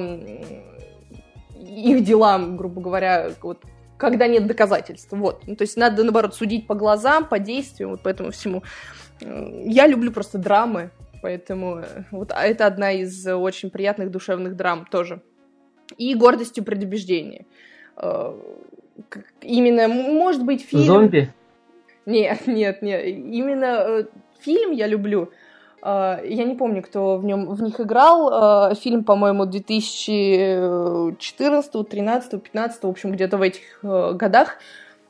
их делам, грубо говоря, вот, когда нет доказательств. Вот. Ну, то есть надо, наоборот, судить по глазам, по действиям, вот по этому всему. Я люблю просто драмы, поэтому э, вот а это одна из очень приятных душевных драм тоже и гордостью предубеждения. Э, именно, может быть, фильм... Зомби? Нет, нет, нет. Именно э, фильм я люблю. Э, я не помню, кто в нем в них играл. Фильм, по-моему, 2014, 13, 15, в общем, где-то в этих годах.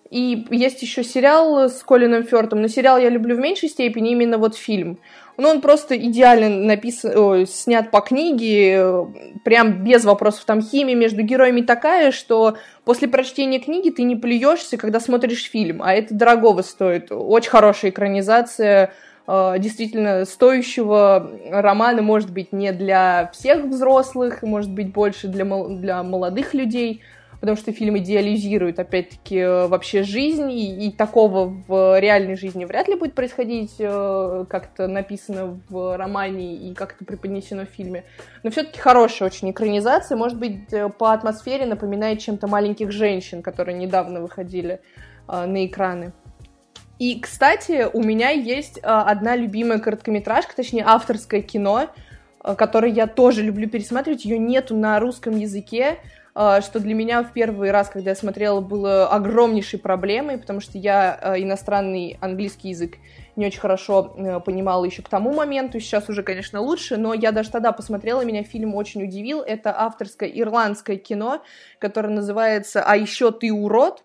И есть еще сериал с Колином Фёртом, но сериал я люблю в меньшей степени, именно вот фильм. Ну, он просто идеально написан, о, снят по книге, прям без вопросов. Там химия между героями такая, что после прочтения книги ты не плюешься, когда смотришь фильм, а это дорогого стоит. Очень хорошая экранизация э, действительно стоящего романа, может быть, не для всех взрослых, может быть, больше для, для молодых людей потому что фильм идеализирует, опять-таки, э, вообще жизнь, и, и такого в реальной жизни вряд ли будет происходить, э, как-то написано в романе и как-то преподнесено в фильме. Но все-таки хорошая очень экранизация, может быть, э, по атмосфере напоминает чем-то маленьких женщин, которые недавно выходили на экраны. И, кстати, у меня есть одна любимая короткометражка, точнее, авторское кино, которое я тоже люблю пересматривать. Ее нету на русском языке. А, что для меня в первый раз, когда я смотрела, было огромнейшей проблемой, потому что я а, иностранный английский язык не очень хорошо э, понимала еще к тому моменту, сейчас уже, конечно, лучше, но я даже тогда посмотрела, меня фильм очень удивил. Это авторское ирландское кино, которое называется «А еще ты урод»,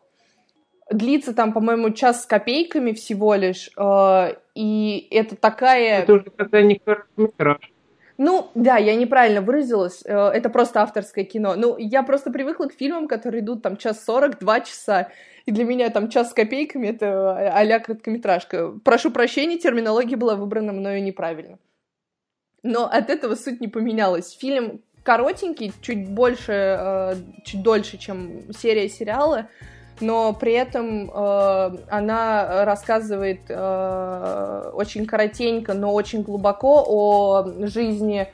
длится там, по-моему, час с копейками всего лишь, э, и это такая... Это уже когда не короткометраж. Ну, да, я неправильно выразилась, э, это просто авторское кино. Ну, я просто привыкла к фильмам, которые идут там час сорок, два часа, и для меня там час с копейками — это а-ля короткометражка. Прошу прощения, терминология была выбрана мною неправильно. Но от этого суть не поменялась. Фильм коротенький, чуть больше, э, чуть дольше, чем серия сериала, но при этом э, она рассказывает э, очень коротенько, но очень глубоко о жизни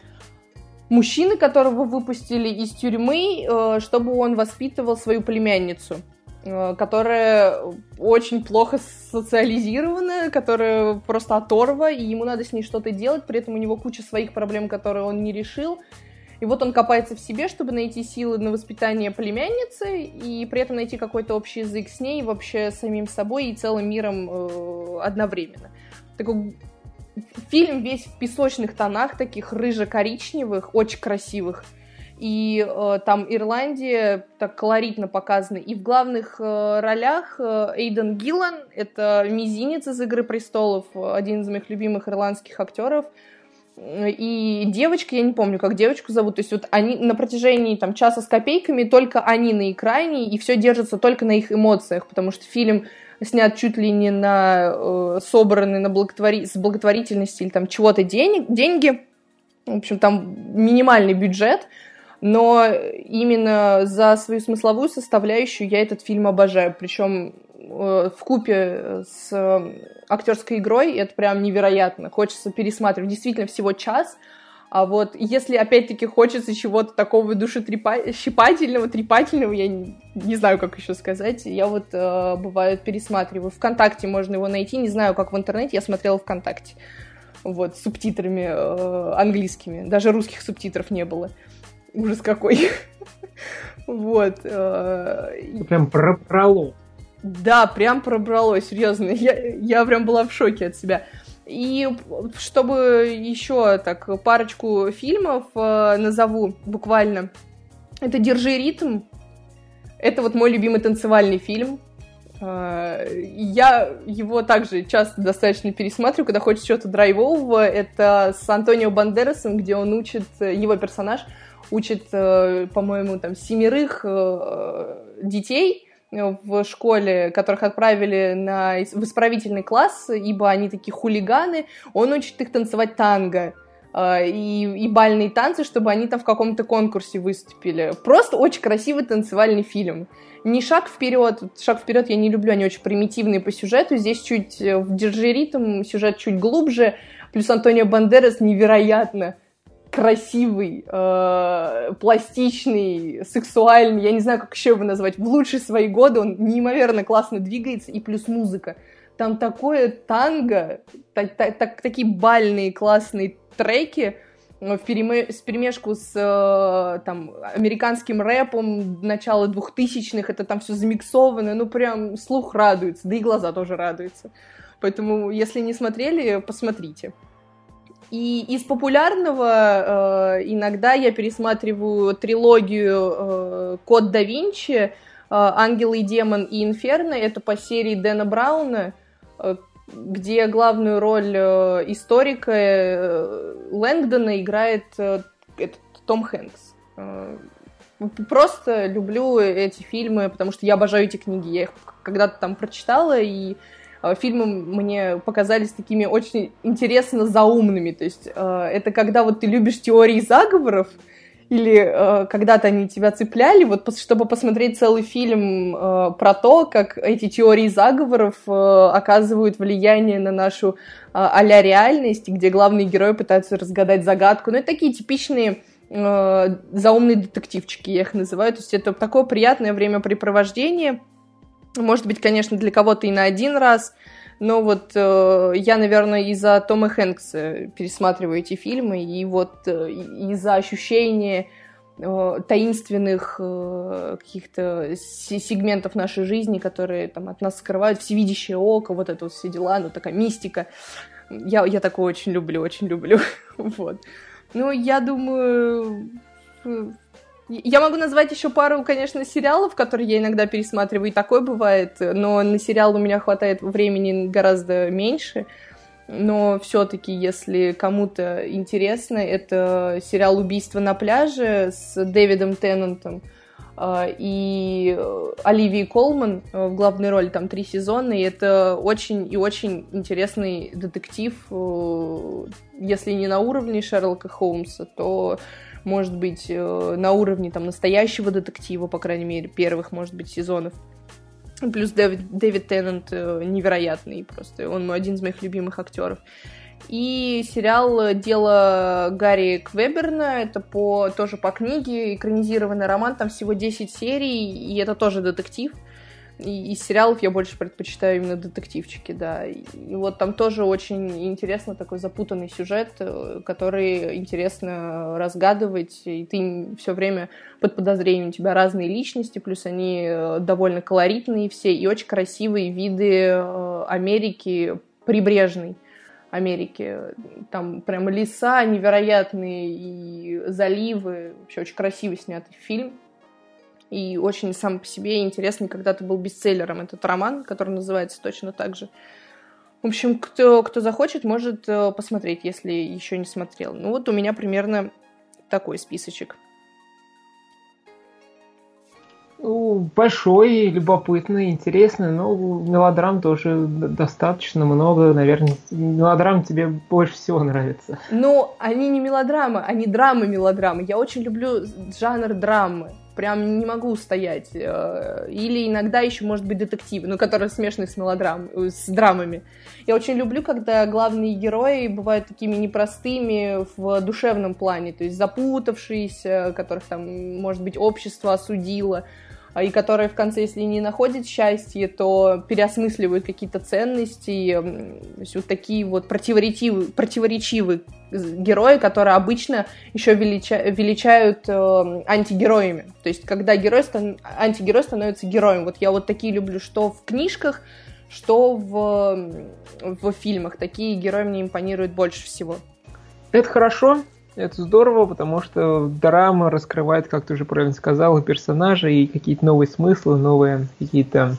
мужчины, которого выпустили из тюрьмы, э, чтобы он воспитывал свою племянницу, э, которая очень плохо социализирована, которая просто оторва, и ему надо с ней что-то делать, при этом у него куча своих проблем, которые он не решил, и вот он копается в себе, чтобы найти силы на воспитание племянницы и при этом найти какой-то общий язык с ней, вообще самим собой и целым миром э, одновременно. Такой фильм весь в песочных тонах, таких рыжо-коричневых, очень красивых. И э, там Ирландия так колоритно показана. И в главных э, ролях э, Эйден Гиллан, это мизинец из «Игры престолов», один из моих любимых ирландских актеров – и девочка, я не помню, как девочку зовут, то есть вот они на протяжении там часа с копейками только они на экране, и все держится только на их эмоциях, потому что фильм снят чуть ли не на э, собранный на благотвори... с благотворительности или там чего-то денег, деньги, в общем, там минимальный бюджет, но именно за свою смысловую составляющую я этот фильм обожаю, причем в купе с э, актерской игрой, это прям невероятно. Хочется пересматривать. Действительно, всего час. А вот если опять-таки хочется чего-то такого душетрепательного, трепательного, я не, не знаю, как еще сказать, я вот э, бывает пересматриваю. Вконтакте можно его найти, не знаю, как в интернете, я смотрела ВКонтакте. Вот, с субтитрами э, английскими. Даже русских субтитров не было. Ужас какой. Вот. Э, прям пробрало. Да, прям пробрало, серьезно. Я, я прям была в шоке от себя. И чтобы еще так парочку фильмов э, назову буквально. Это «Держи ритм». Это вот мой любимый танцевальный фильм. А, я его также часто достаточно пересматриваю, когда хочется чего-то драйвового. Это с Антонио Бандерасом, где он учит, его персонаж учит, э, по-моему, там семерых э, детей в школе, которых отправили на, в исправительный класс, ибо они такие хулиганы. Он учит их танцевать танго. Э, и, и бальные танцы, чтобы они там в каком-то конкурсе выступили. Просто очень красивый танцевальный фильм. Не шаг вперед, шаг вперед я не люблю, они очень примитивные по сюжету. Здесь чуть э, в держи ритм, сюжет чуть глубже. Плюс Антонио Бандерас невероятно красивый, э, пластичный, сексуальный, я не знаю, как еще его назвать, в лучшие свои годы он неимоверно классно двигается, и плюс музыка. Там такое танго, так, так, так, такие бальные классные треки в переме... с перемешку с э, там, американским рэпом начала двухтысячных, это там все замиксовано, ну прям слух радуется, да и глаза тоже радуются. Поэтому, если не смотрели, посмотрите. И из популярного э, иногда я пересматриваю трилогию э, Код да Винчи, э, Ангел и демон и Инферно. Это по серии Дэна Брауна. Э, где главную роль э, историка э, Лэнгдона играет э, этот Том Хэнкс. Просто люблю эти фильмы, потому что я обожаю эти книги. Я их когда-то там прочитала, и фильмы мне показались такими очень интересно заумными. То есть это когда вот ты любишь теории заговоров, или э, когда-то они тебя цепляли, вот чтобы посмотреть целый фильм э, про то, как эти теории заговоров э, оказывают влияние на нашу э, а-ля реальность, где главные герои пытаются разгадать загадку. Ну, это такие типичные э, заумные детективчики, я их называю. То есть это такое приятное времяпрепровождение. Может быть, конечно, для кого-то и на один раз, но вот э, я, наверное, из-за Тома Хэнкса пересматриваю эти фильмы, и вот э, из-за ощущения э, таинственных э, каких-то сегментов нашей жизни, которые там от нас скрывают, всевидящее око, вот это вот все дела, ну такая мистика. Я, я такое очень люблю, очень люблю. вот. Ну, я думаю, я могу назвать еще пару, конечно, сериалов, которые я иногда пересматриваю, и такое бывает, но на сериал у меня хватает времени гораздо меньше. Но все-таки, если кому-то интересно, это сериал «Убийство на пляже» с Дэвидом Теннантом а, и Оливией Колман в главной роли, там три сезона, и это очень и очень интересный детектив, э, если не на уровне Шерлока Холмса, то может быть, э, на уровне там настоящего детектива, по крайней мере, первых, может быть, сезонов. Плюс Дэвид, Дэвид Теннант э, невероятный просто, он один из моих любимых актеров. И сериал «Дело Гарри Квеберна», это по, тоже по книге, экранизированный роман, там всего 10 серий, и это тоже детектив. И из сериалов я больше предпочитаю именно детективчики, да. И, и вот там тоже очень интересно такой запутанный сюжет, э, который интересно разгадывать, и ты все время под подозрением у тебя разные личности, плюс они э, довольно колоритные все, и очень красивые виды э, Америки прибрежной. Америки. Там прям леса невероятные и заливы. Вообще очень красиво снятый фильм и очень сам по себе интересный, когда-то был бестселлером этот роман, который называется точно так же. В общем, кто, кто захочет, может э, посмотреть, если еще не смотрел. Ну вот у меня примерно такой списочек. Ну, большой, любопытный, интересный, но мелодрам тоже достаточно много, наверное. Мелодрам тебе больше всего нравится. Ну, они не мелодрамы, они драмы-мелодрамы. Я очень люблю жанр драмы прям не могу устоять. Э, или иногда еще, может быть, детективы, ну, которые смешаны с мелодрам, с драмами. Я очень люблю, когда главные герои бывают такими непростыми в душевном плане, то есть запутавшиеся, которых там, может быть, общество осудило, и которые в конце, если не находят счастье, то переосмысливают какие-то ценности, вот такие вот противоречивые, противоречивые герои, которые обычно еще велича, величают э, антигероями. То есть когда герой стан, антигерой становится героем. Вот я вот такие люблю, что в книжках, что в, в фильмах. Такие герои мне импонируют больше всего. Это хорошо. Это здорово, потому что драма раскрывает, как ты уже правильно сказал, и персонажей, и какие-то новые смыслы, новые какие-то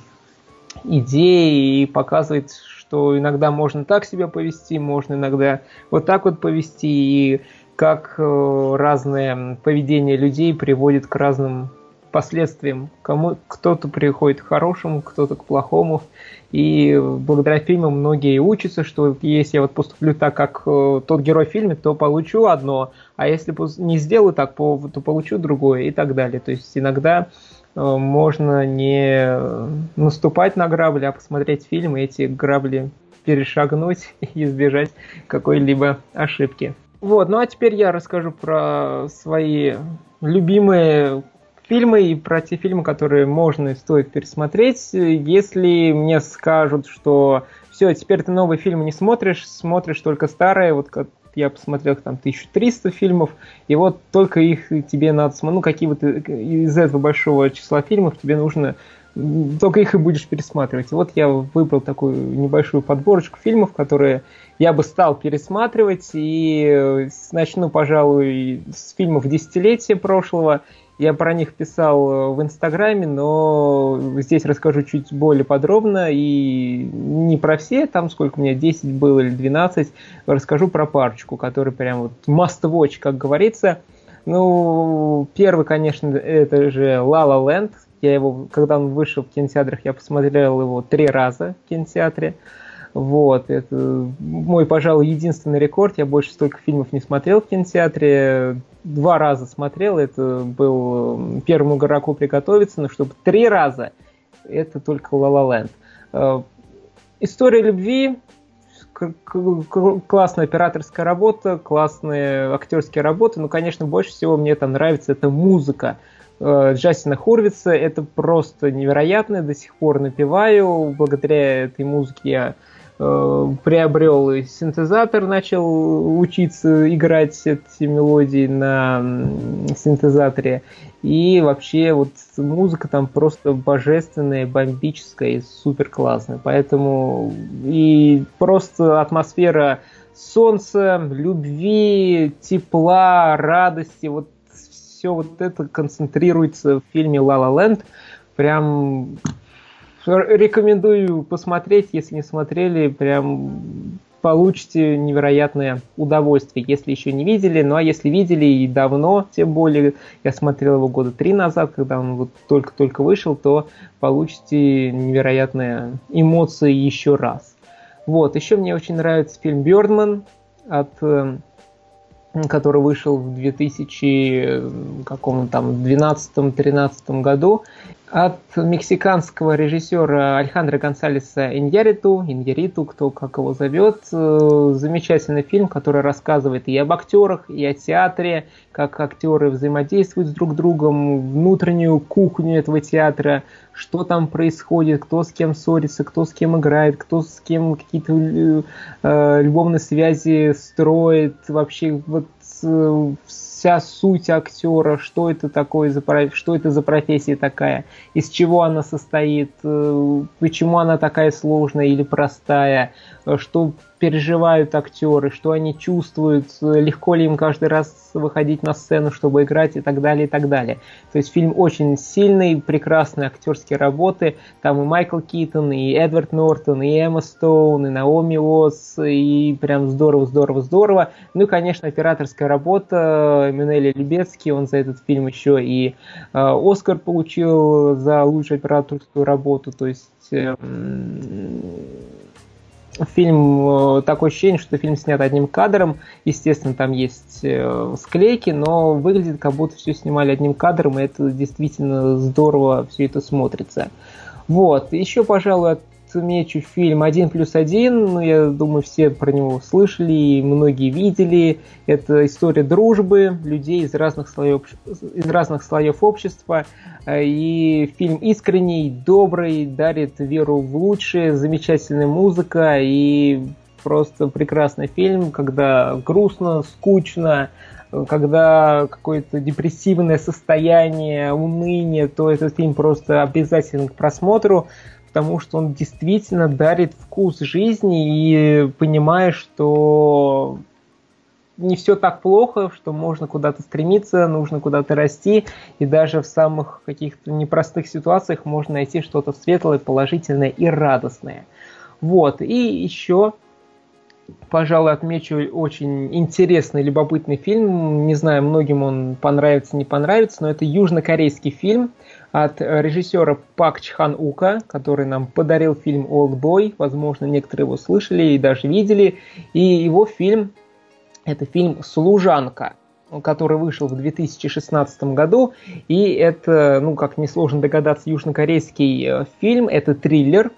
идеи и показывает, что иногда можно так себя повести, можно иногда вот так вот повести, и как э, разное поведение людей приводит к разным последствиям. Кому кто-то приходит к хорошему, кто-то к плохому. И благодаря фильму многие учатся, что если я вот поступлю так, как э, тот герой в фильме, то получу одно, а если не сделаю так, то получу другое и так далее. То есть иногда э, можно не наступать на грабли, а посмотреть фильм и эти грабли перешагнуть и избежать какой-либо ошибки. Вот, ну а теперь я расскажу про свои любимые фильмы и про те фильмы, которые можно и стоит пересмотреть. Если мне скажут, что все, теперь ты новые фильмы не смотришь, смотришь только старые, вот как я посмотрел там 1300 фильмов, и вот только их тебе надо смотреть, ну какие вот из этого большого числа фильмов тебе нужно только их и будешь пересматривать. Вот я выбрал такую небольшую подборочку фильмов, которые я бы стал пересматривать, и начну, пожалуй, с фильмов десятилетия прошлого, я про них писал э, в Инстаграме, но здесь расскажу чуть более подробно. И не про все, там сколько у меня, 10 было или 12. Расскажу про парочку, который прям вот must watch, как говорится. Ну, первый, конечно, это же La La Land. Я его, когда он вышел в кинотеатрах, я посмотрел его три раза в кинотеатре. Вот, это мой, пожалуй, единственный рекорд. Я больше столько фильмов не смотрел в кинотеатре. Два раза смотрел, это был первому игроку приготовиться, но чтобы три раза, это только La La Land. История любви, классная операторская работа, классные актерские работы, но, конечно, больше всего мне там нравится эта музыка. Э, Джастина Хурвица, это просто невероятно, до сих пор напеваю, благодаря этой музыке я Э, приобрел синтезатор, начал учиться играть эти мелодии на синтезаторе. И вообще вот музыка там просто божественная, бомбическая и супер классная. Поэтому и просто атмосфера солнца, любви, тепла, радости, вот все вот это концентрируется в фильме «Ла Ла Ленд». Прям Рекомендую посмотреть, если не смотрели, прям получите невероятное удовольствие, если еще не видели. Ну а если видели и давно, тем более, я смотрел его года три назад, когда он вот только-только вышел, то получите невероятные эмоции еще раз. Вот, еще мне очень нравится фильм «Бёрдман», от, э, который вышел в 2000 каком там 12-13 году от мексиканского режиссера Альхандро Гонсалеса Иньяриту, Иньяриту, кто как его зовет. Э, замечательный фильм, который рассказывает и об актерах, и о театре, как актеры взаимодействуют с друг другом, внутреннюю кухню этого театра, что там происходит, кто с кем ссорится, кто с кем играет, кто с кем какие-то э, э любовные связи строит, вообще вот вся суть актера, что это такое за что это за профессия такая, из чего она состоит, э, почему она такая сложная или простая, э, что переживают актеры, что они чувствуют, легко ли им каждый раз выходить на сцену, чтобы играть и так далее, и так далее. То есть фильм очень сильный, прекрасные актерские работы. Там и Майкл Китон, и Эдвард Нортон, и Эмма Стоун, и Наоми Уотс, и прям здорово, здорово, здорово. Ну и, конечно, операторская работа Эминели Любецкий, он за этот фильм еще и э, Оскар получил за лучшую операторскую работу. То есть э, фильм, э, такое ощущение, что фильм снят одним кадром. Естественно, там есть э, склейки, но выглядит, как будто все снимали одним кадром, и это действительно здорово все это смотрится. Вот. Еще, пожалуй, отмечу фильм «Один плюс один». Ну, я думаю, все про него слышали и многие видели. Это история дружбы людей из разных слоев, из разных слоев общества. И фильм искренний, добрый, дарит веру в лучшее, замечательная музыка и просто прекрасный фильм, когда грустно, скучно, когда какое-то депрессивное состояние, уныние, то этот фильм просто обязателен к просмотру потому что он действительно дарит вкус жизни и понимаешь, что не все так плохо, что можно куда-то стремиться, нужно куда-то расти, и даже в самых каких-то непростых ситуациях можно найти что-то светлое, положительное и радостное. Вот, и еще, пожалуй, отмечу очень интересный, любопытный фильм, не знаю, многим он понравится, не понравится, но это южнокорейский фильм от режиссера Пак Чхан Ука, который нам подарил фильм «Олдбой», возможно, некоторые его слышали и даже видели, и его фильм это фильм «Служанка», который вышел в 2016 году. И это, ну, как несложно догадаться, южнокорейский э, фильм. Это триллер,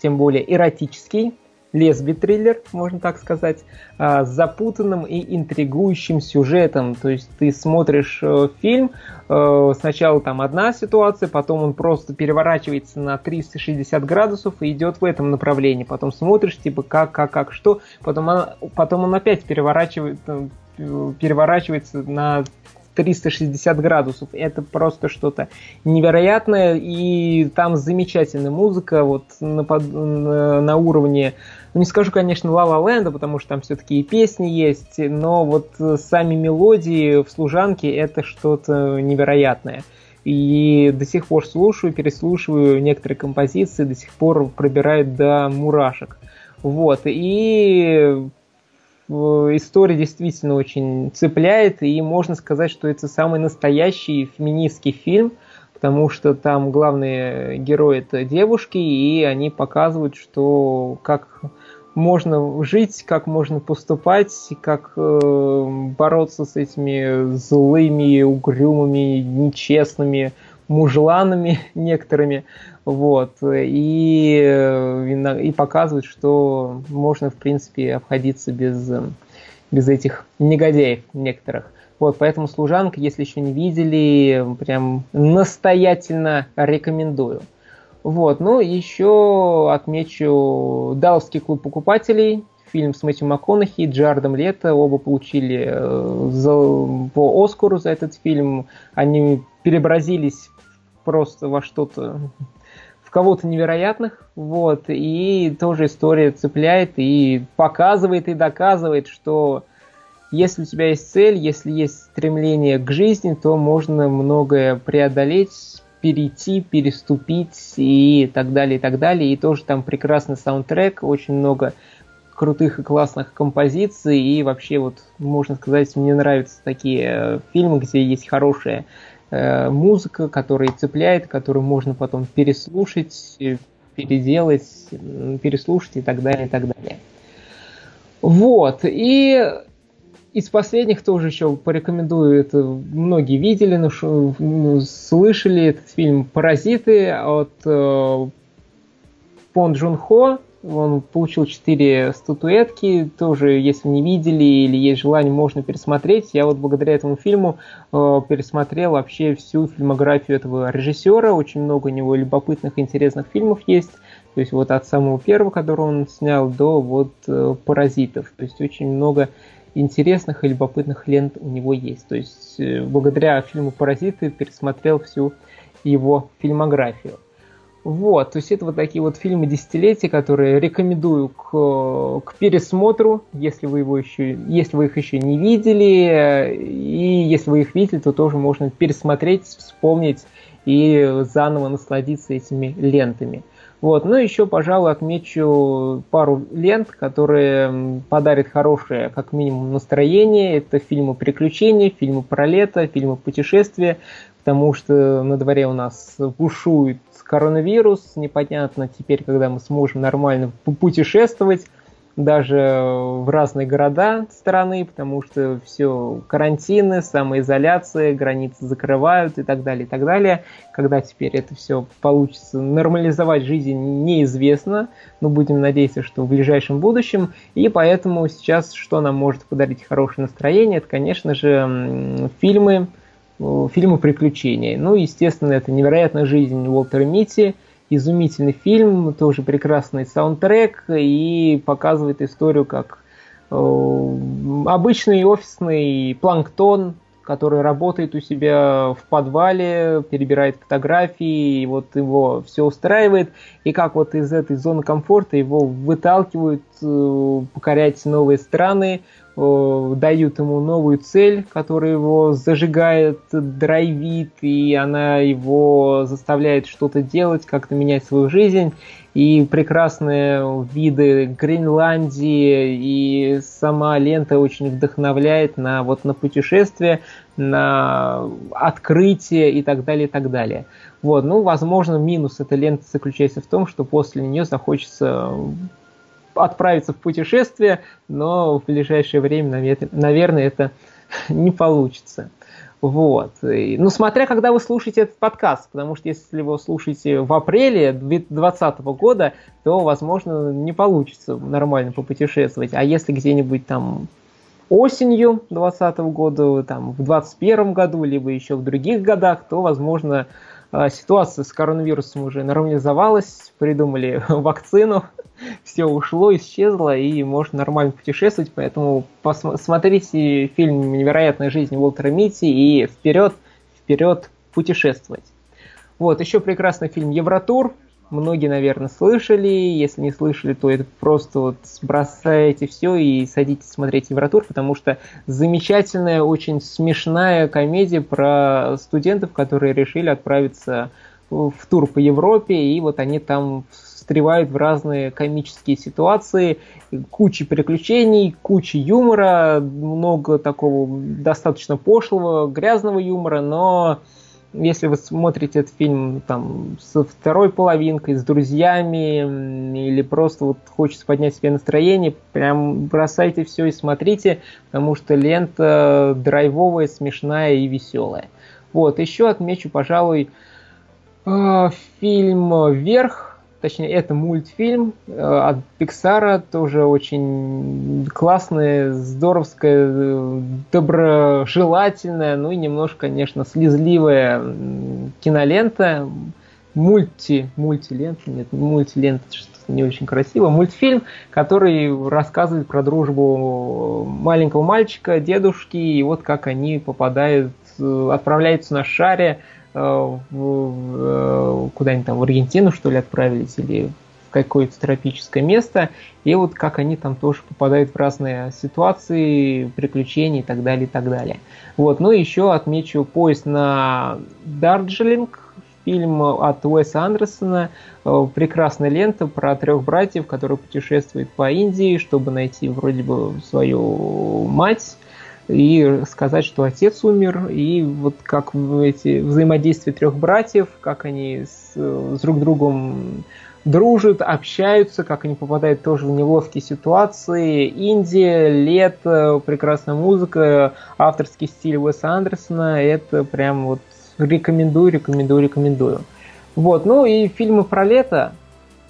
тем более эротический лесби-триллер, можно так сказать, а, с запутанным и интригующим сюжетом. То есть ты смотришь э, фильм, э, сначала там одна ситуация, потом он просто переворачивается на 360 градусов и идет в этом направлении. Потом смотришь, типа, как, как, как, что. Потом, она, потом он опять переворачивает, э, переворачивается на 360 градусов. Это просто что-то невероятное, и там замечательная музыка, вот на, на, на уровне, ну не скажу, конечно, Ла Ла Ленда, потому что там все-таки и песни есть, но вот сами мелодии в «Служанке» это что-то невероятное. И до сих пор слушаю, переслушиваю некоторые композиции, до сих пор пробирают до мурашек. Вот, и история действительно очень цепляет, и можно сказать, что это самый настоящий феминистский фильм, потому что там главные герои это девушки, и они показывают, что как можно жить, как можно поступать, как э, бороться с этими злыми, угрюмыми, нечестными мужланами некоторыми, вот, и, э, и показывает, что можно, в принципе, обходиться без, э, без этих негодяев некоторых. Вот, поэтому «Служанка», если еще не видели, прям настоятельно рекомендую. Вот, ну, еще отмечу «Далласский клуб покупателей», фильм с Мэтью МакКонахи и Джардом Лето. Оба получили э, за, по Оскару за этот фильм. Они переобразились просто во что-то в кого-то невероятных, вот, и тоже история цепляет и показывает и доказывает, что если у тебя есть цель, если есть стремление к жизни, то можно многое преодолеть, перейти, переступить и так далее, и так далее. И тоже там прекрасный саундтрек, очень много крутых и классных композиций, и вообще вот, можно сказать, мне нравятся такие э, фильмы, где есть хорошая Э, музыка, которая цепляет, которую можно потом переслушать, переделать, переслушать и так далее, и так далее. Вот, и из последних тоже еще порекомендую, это многие видели, ну, слышали этот фильм «Паразиты» от э, Пон Джун Хо, он получил 4 статуэтки, тоже, если не видели или есть желание, можно пересмотреть. Я вот благодаря этому фильму э, пересмотрел вообще всю фильмографию этого режиссера. Очень много у него любопытных, интересных фильмов есть. То есть вот от самого первого, который он снял, до вот э, «Паразитов». То есть очень много интересных и любопытных лент у него есть. То есть э, благодаря фильму «Паразиты» пересмотрел всю его фильмографию. Вот, то есть это вот такие вот фильмы десятилетия, которые рекомендую к, к пересмотру, если вы, его еще, если вы их еще не видели, и если вы их видели, то тоже можно пересмотреть, вспомнить и заново насладиться этими лентами. Вот, ну еще, пожалуй, отмечу пару лент, которые подарят хорошее, как минимум, настроение. Это фильмы приключения, фильмы про лето, фильмы путешествия, потому что на дворе у нас бушует коронавирус, непонятно теперь, когда мы сможем нормально путешествовать, даже в разные города страны, потому что все карантины, самоизоляция, границы закрывают и так далее, и так далее. Когда теперь это все получится нормализовать жизнь, неизвестно, но будем надеяться, что в ближайшем будущем. И поэтому сейчас что нам может подарить хорошее настроение, это, конечно же, фильмы, Э, фильмы приключений. Ну, естественно, это «Невероятная жизнь» Уолтера Митти, изумительный фильм, тоже прекрасный саундтрек и показывает историю как э, обычный офисный планктон, который работает у себя в подвале, перебирает фотографии, и вот его все устраивает, и как вот из этой зоны комфорта его выталкивают, э, покорять новые страны, дают ему новую цель, которая его зажигает, драйвит, и она его заставляет что-то делать, как-то менять свою жизнь. И прекрасные виды Гренландии, и сама лента очень вдохновляет на, вот, на путешествие, на открытие и так далее, и так далее. Вот, ну, возможно, минус этой ленты заключается в том, что после нее захочется отправиться в путешествие, но в ближайшее время, наверное, это не получится. Вот. Ну, смотря когда вы слушаете этот подкаст, потому что если вы слушаете в апреле 2020 года, то, возможно, не получится нормально попутешествовать. А если где-нибудь там осенью 2020 года, там, в 2021 году, либо еще в других годах, то, возможно, ситуация с коронавирусом уже нормализовалась, придумали вакцину, все ушло, исчезло, и можно нормально путешествовать, поэтому посмотрите фильм «Невероятная жизнь Уолтера Митти» и вперед, вперед путешествовать. Вот, еще прекрасный фильм «Евротур», многие, наверное, слышали. Если не слышали, то это просто вот бросаете все и садитесь смотреть Евротур, потому что замечательная, очень смешная комедия про студентов, которые решили отправиться в тур по Европе, и вот они там встревают в разные комические ситуации, куча приключений, куча юмора, много такого достаточно пошлого, грязного юмора, но если вы смотрите этот фильм там со второй половинкой, с друзьями, или просто вот хочется поднять себе настроение, прям бросайте все и смотрите, потому что лента драйвовая, смешная и веселая. Вот, еще отмечу, пожалуй, э, фильм «Вверх», точнее, это мультфильм э, от Пиксара, тоже очень классная, здоровская, доброжелательная, ну и немножко, конечно, слезливая кинолента, мульти, мультилента, нет, мультилента, что-то не очень красиво, мультфильм, который рассказывает про дружбу маленького мальчика, дедушки, и вот как они попадают, э, отправляются на шаре Э, куда-нибудь там в Аргентину, что ли, отправились, или в какое-то тропическое место, и вот как они там тоже попадают в разные ситуации, приключения и так далее, и так далее. Вот, ну и еще отмечу поезд на Дарджилинг, фильм от Уэса Андерсона, э, прекрасная лента про трех братьев, которые путешествуют по Индии, чтобы найти вроде бы свою мать, и сказать, что отец умер, и вот как эти взаимодействия трех братьев, как они с, с друг другом дружат, общаются, как они попадают тоже в неловкие ситуации. Индия, лето, прекрасная музыка, авторский стиль Уэса Андерсона, это прям вот рекомендую, рекомендую, рекомендую. Вот, ну и фильмы про лето,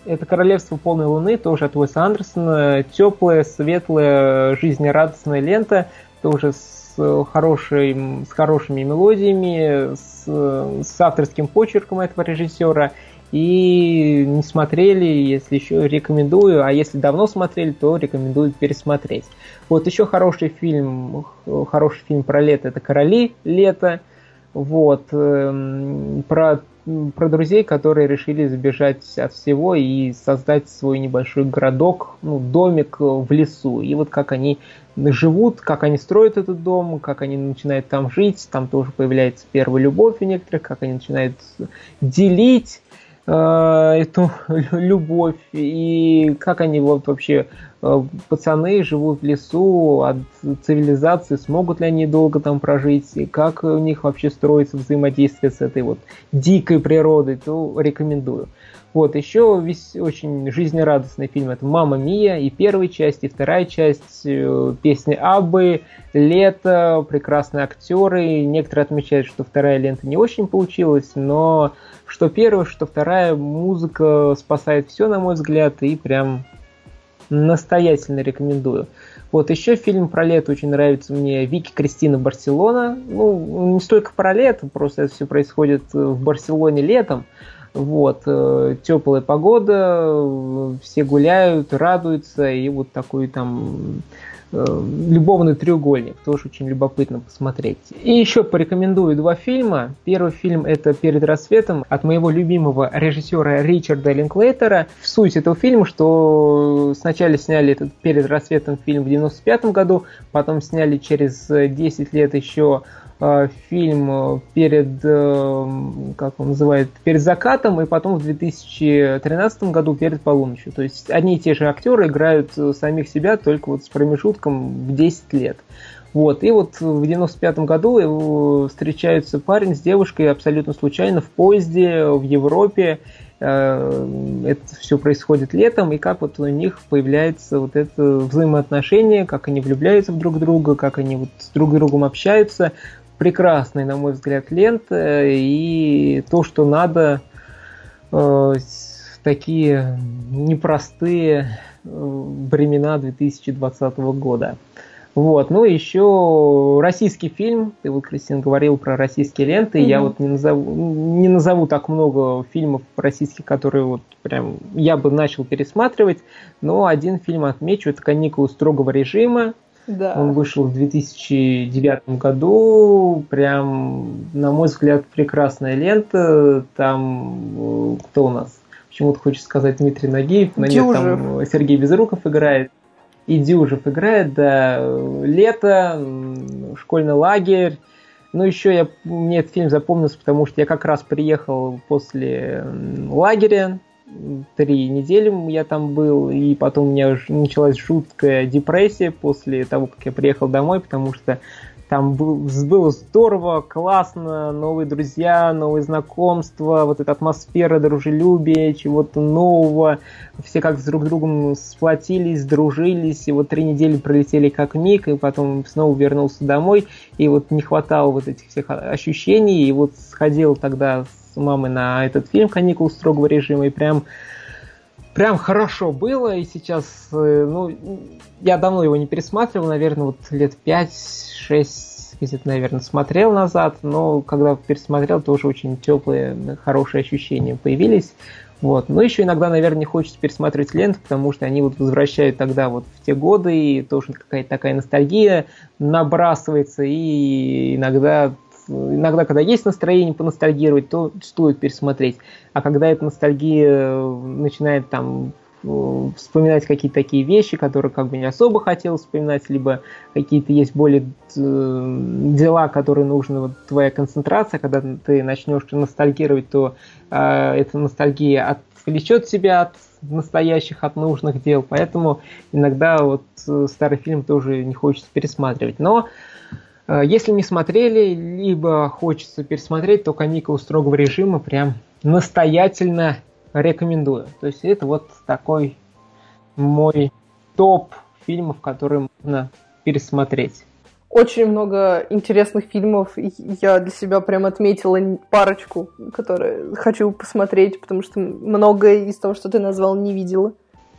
это «Королевство полной луны», тоже от Уэса Андерсона. Теплая, светлая, жизнерадостная лента тоже с, хорошей, с хорошими мелодиями, с, с авторским почерком этого режиссера. И не смотрели, если еще рекомендую, а если давно смотрели, то рекомендую пересмотреть. Вот еще хороший фильм, хороший фильм про лето, это «Короли лето», вот, эм, про про друзей, которые решили сбежать от всего и создать свой небольшой городок, ну, домик в лесу. И вот как они живут, как они строят этот дом, как они начинают там жить, там тоже появляется первая любовь у некоторых, как они начинают делить э, эту любовь и как они вот вообще э, пацаны живут в лесу от цивилизации, смогут ли они долго там прожить, и как у них вообще строится взаимодействие с этой вот дикой природой, то рекомендую. Вот, еще весь очень жизнерадостный фильм это «Мама Мия» и первая часть, и вторая часть, э, песни Аббы, «Лето», прекрасные актеры. Некоторые отмечают, что вторая лента не очень получилась, но что первая, что вторая, музыка спасает все, на мой взгляд, и прям настоятельно рекомендую. Вот еще фильм про лето очень нравится мне Вики Кристина Барселона. Ну, не столько про лето, просто это все происходит в Барселоне летом. Вот, э, теплая погода, все гуляют, радуются, и вот такой там э, любовный треугольник, тоже очень любопытно посмотреть. И еще порекомендую два фильма. Первый фильм это «Перед рассветом» от моего любимого режиссера Ричарда Линклейтера. Суть этого фильма, что сначала сняли этот «Перед рассветом» фильм в 95 году, потом сняли через 10 лет еще фильм э, перед, э, как он называет, перед закатом, и потом в 2013 году перед полуночью. То есть одни и те же актеры играют самих себя, только вот с промежутком в 10 лет. Вот. И вот в 95 году встречаются парень с девушкой абсолютно случайно в поезде в Европе. Это все происходит летом, и как вот у них появляется вот это взаимоотношение, как они влюбляются в друг друга, как они вот с друг другом общаются прекрасная, на мой взгляд, лента, и то, что надо э, в такие непростые э, времена 2020 года. Вот. Ну, еще российский фильм. Ты вот, Кристина, говорил про российские ленты. Mm-hmm. Я вот не назову, не назову так много фильмов российских, которые вот прям я бы начал пересматривать. Но один фильм отмечу. Это «Каникулы строгого режима». Да. Он вышел в 2009 году. Прям, на мой взгляд, прекрасная лента. Там э, кто у нас? Почему-то хочется сказать Дмитрий Нагиев, но нет, там Сергей Безруков играет. И Дюжев играет, да. Лето, школьный лагерь. Ну, еще я, мне этот фильм запомнился, потому что я как раз приехал после лагеря три недели я там был, и потом у меня началась жуткая депрессия после того, как я приехал домой, потому что там был, было здорово, классно, новые друзья, новые знакомства, вот эта атмосфера дружелюбия, чего-то нового. Все как с друг другом сплотились, дружились, и вот три недели пролетели как миг, и потом снова вернулся домой, и вот не хватало вот этих всех ощущений, и вот сходил тогда с мамой на этот фильм «Каникулы строгого режима», и прям прям хорошо было, и сейчас, э, ну, я давно его не пересматривал, наверное, вот лет 5-6 где-то, наверное, смотрел назад, но когда пересмотрел, тоже очень теплые, хорошие ощущения появились. Вот. Но еще иногда, наверное, не хочется пересматривать ленту, потому что они вот возвращают тогда вот в те годы, и тоже какая-то такая ностальгия набрасывается, и иногда иногда, когда есть настроение поностальгировать, то стоит пересмотреть. А когда эта ностальгия э, начинает там э, вспоминать какие-то такие вещи, которые как бы не особо хотел вспоминать, либо какие-то есть более э, дела, которые нужны, вот твоя концентрация, когда ты начнешь ностальгировать, то э, эта ностальгия отвлечет тебя от настоящих, от нужных дел, поэтому иногда вот старый фильм тоже не хочется пересматривать. Но Э, если не смотрели, либо хочется пересмотреть, то каникулы строгого режима прям настоятельно рекомендую. То есть это вот такой мой топ фильмов, которые можно пересмотреть. Очень много интересных фильмов. Я для себя прям отметила парочку, которые хочу посмотреть, потому что многое из того, что ты назвал, не видела.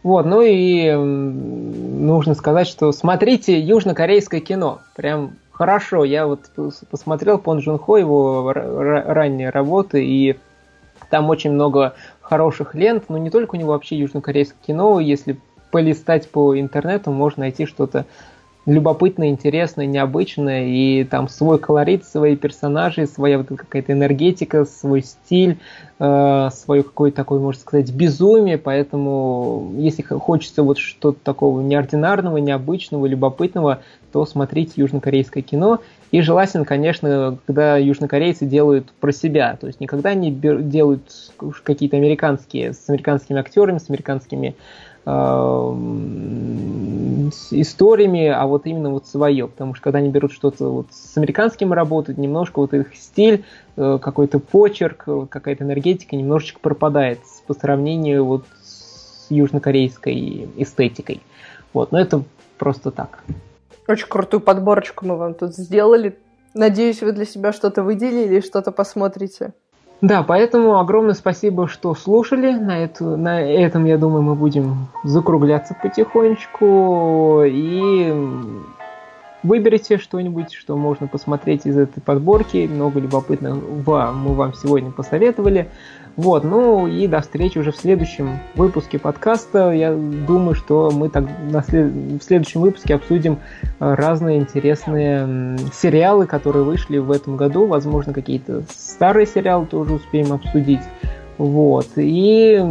Вот, ну и нужно сказать, что смотрите южнокорейское кино. Прям хорошо. Я вот посмотрел Пон Джун Хо, его ранние работы, и там очень много хороших лент, но не только у него вообще южнокорейское кино, если полистать по интернету, можно найти что-то любопытное, интересное, необычное, и там свой колорит, свои персонажи, своя вот какая-то энергетика, свой стиль, э, свое какое-то такое, можно сказать, безумие, поэтому если хочется вот что-то такого неординарного, необычного, любопытного, то смотрите южнокорейское кино, и желательно, конечно, когда южнокорейцы делают про себя, то есть никогда не делают какие-то американские, с американскими актерами, с американскими историями, а вот именно вот свое, потому что когда они берут что-то вот с американским работают, немножко вот их стиль, э, какой-то почерк, какая-то энергетика немножечко пропадает по сравнению вот с южнокорейской эстетикой. Вот, но это просто так. Очень крутую подборочку мы вам тут сделали. Надеюсь, вы для себя что-то выделили и что-то посмотрите. Да, поэтому огромное спасибо, что слушали. На, эту, на этом, я думаю, мы будем закругляться потихонечку. И выберите что-нибудь, что можно посмотреть из этой подборки. Много любопытного мы вам сегодня посоветовали. Вот, ну и до встречи уже в следующем выпуске подкаста. Я думаю, что мы так на след... в следующем выпуске обсудим э, разные интересные сериалы, которые вышли в этом году. Возможно, какие-то старые сериалы тоже успеем обсудить. Вот. И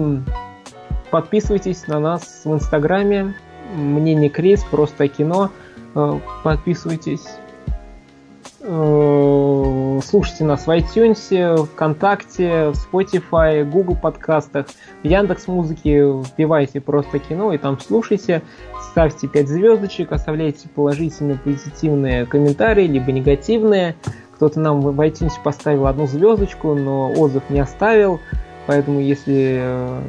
подписывайтесь на нас в Инстаграме. Мне не Крис, просто кино. Э, подписывайтесь. Э, слушайте нас в iTunes, ВКонтакте, Spotify, Google подкастах, в Яндекс Музыке. Вбивайте просто кино и там слушайте. Ставьте 5 звездочек, оставляйте положительные, позитивные комментарии, либо негативные. Кто-то нам в iTunes поставил одну звездочку, но отзыв не оставил. Поэтому, если э,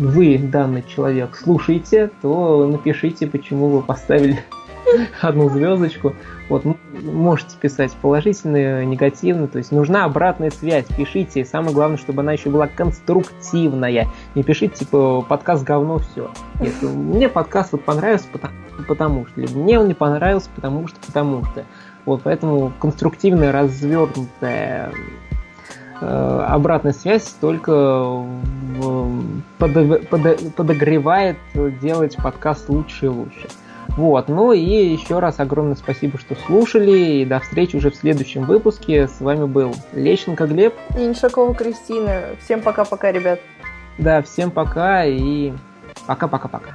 вы, данный человек, слушаете, то напишите, почему вы поставили одну звездочку. Вот, можете писать положительные, негативные, то есть нужна обратная связь, пишите, самое главное, чтобы она еще была конструктивная. Не пишите, типа, подкаст говно, все. Нет, мне подкаст вот понравился, потому, потому что, либо мне он не понравился, потому что, потому что. Вот, поэтому конструктивная, развернутая э, обратная связь только под, под, подогревает делать подкаст лучше и лучше. Вот, ну и еще раз огромное спасибо, что слушали, и до встречи уже в следующем выпуске. С вами был Лещенко Глеб. И Иншакова Кристина. Всем пока-пока, ребят. Да, всем пока и пока-пока-пока.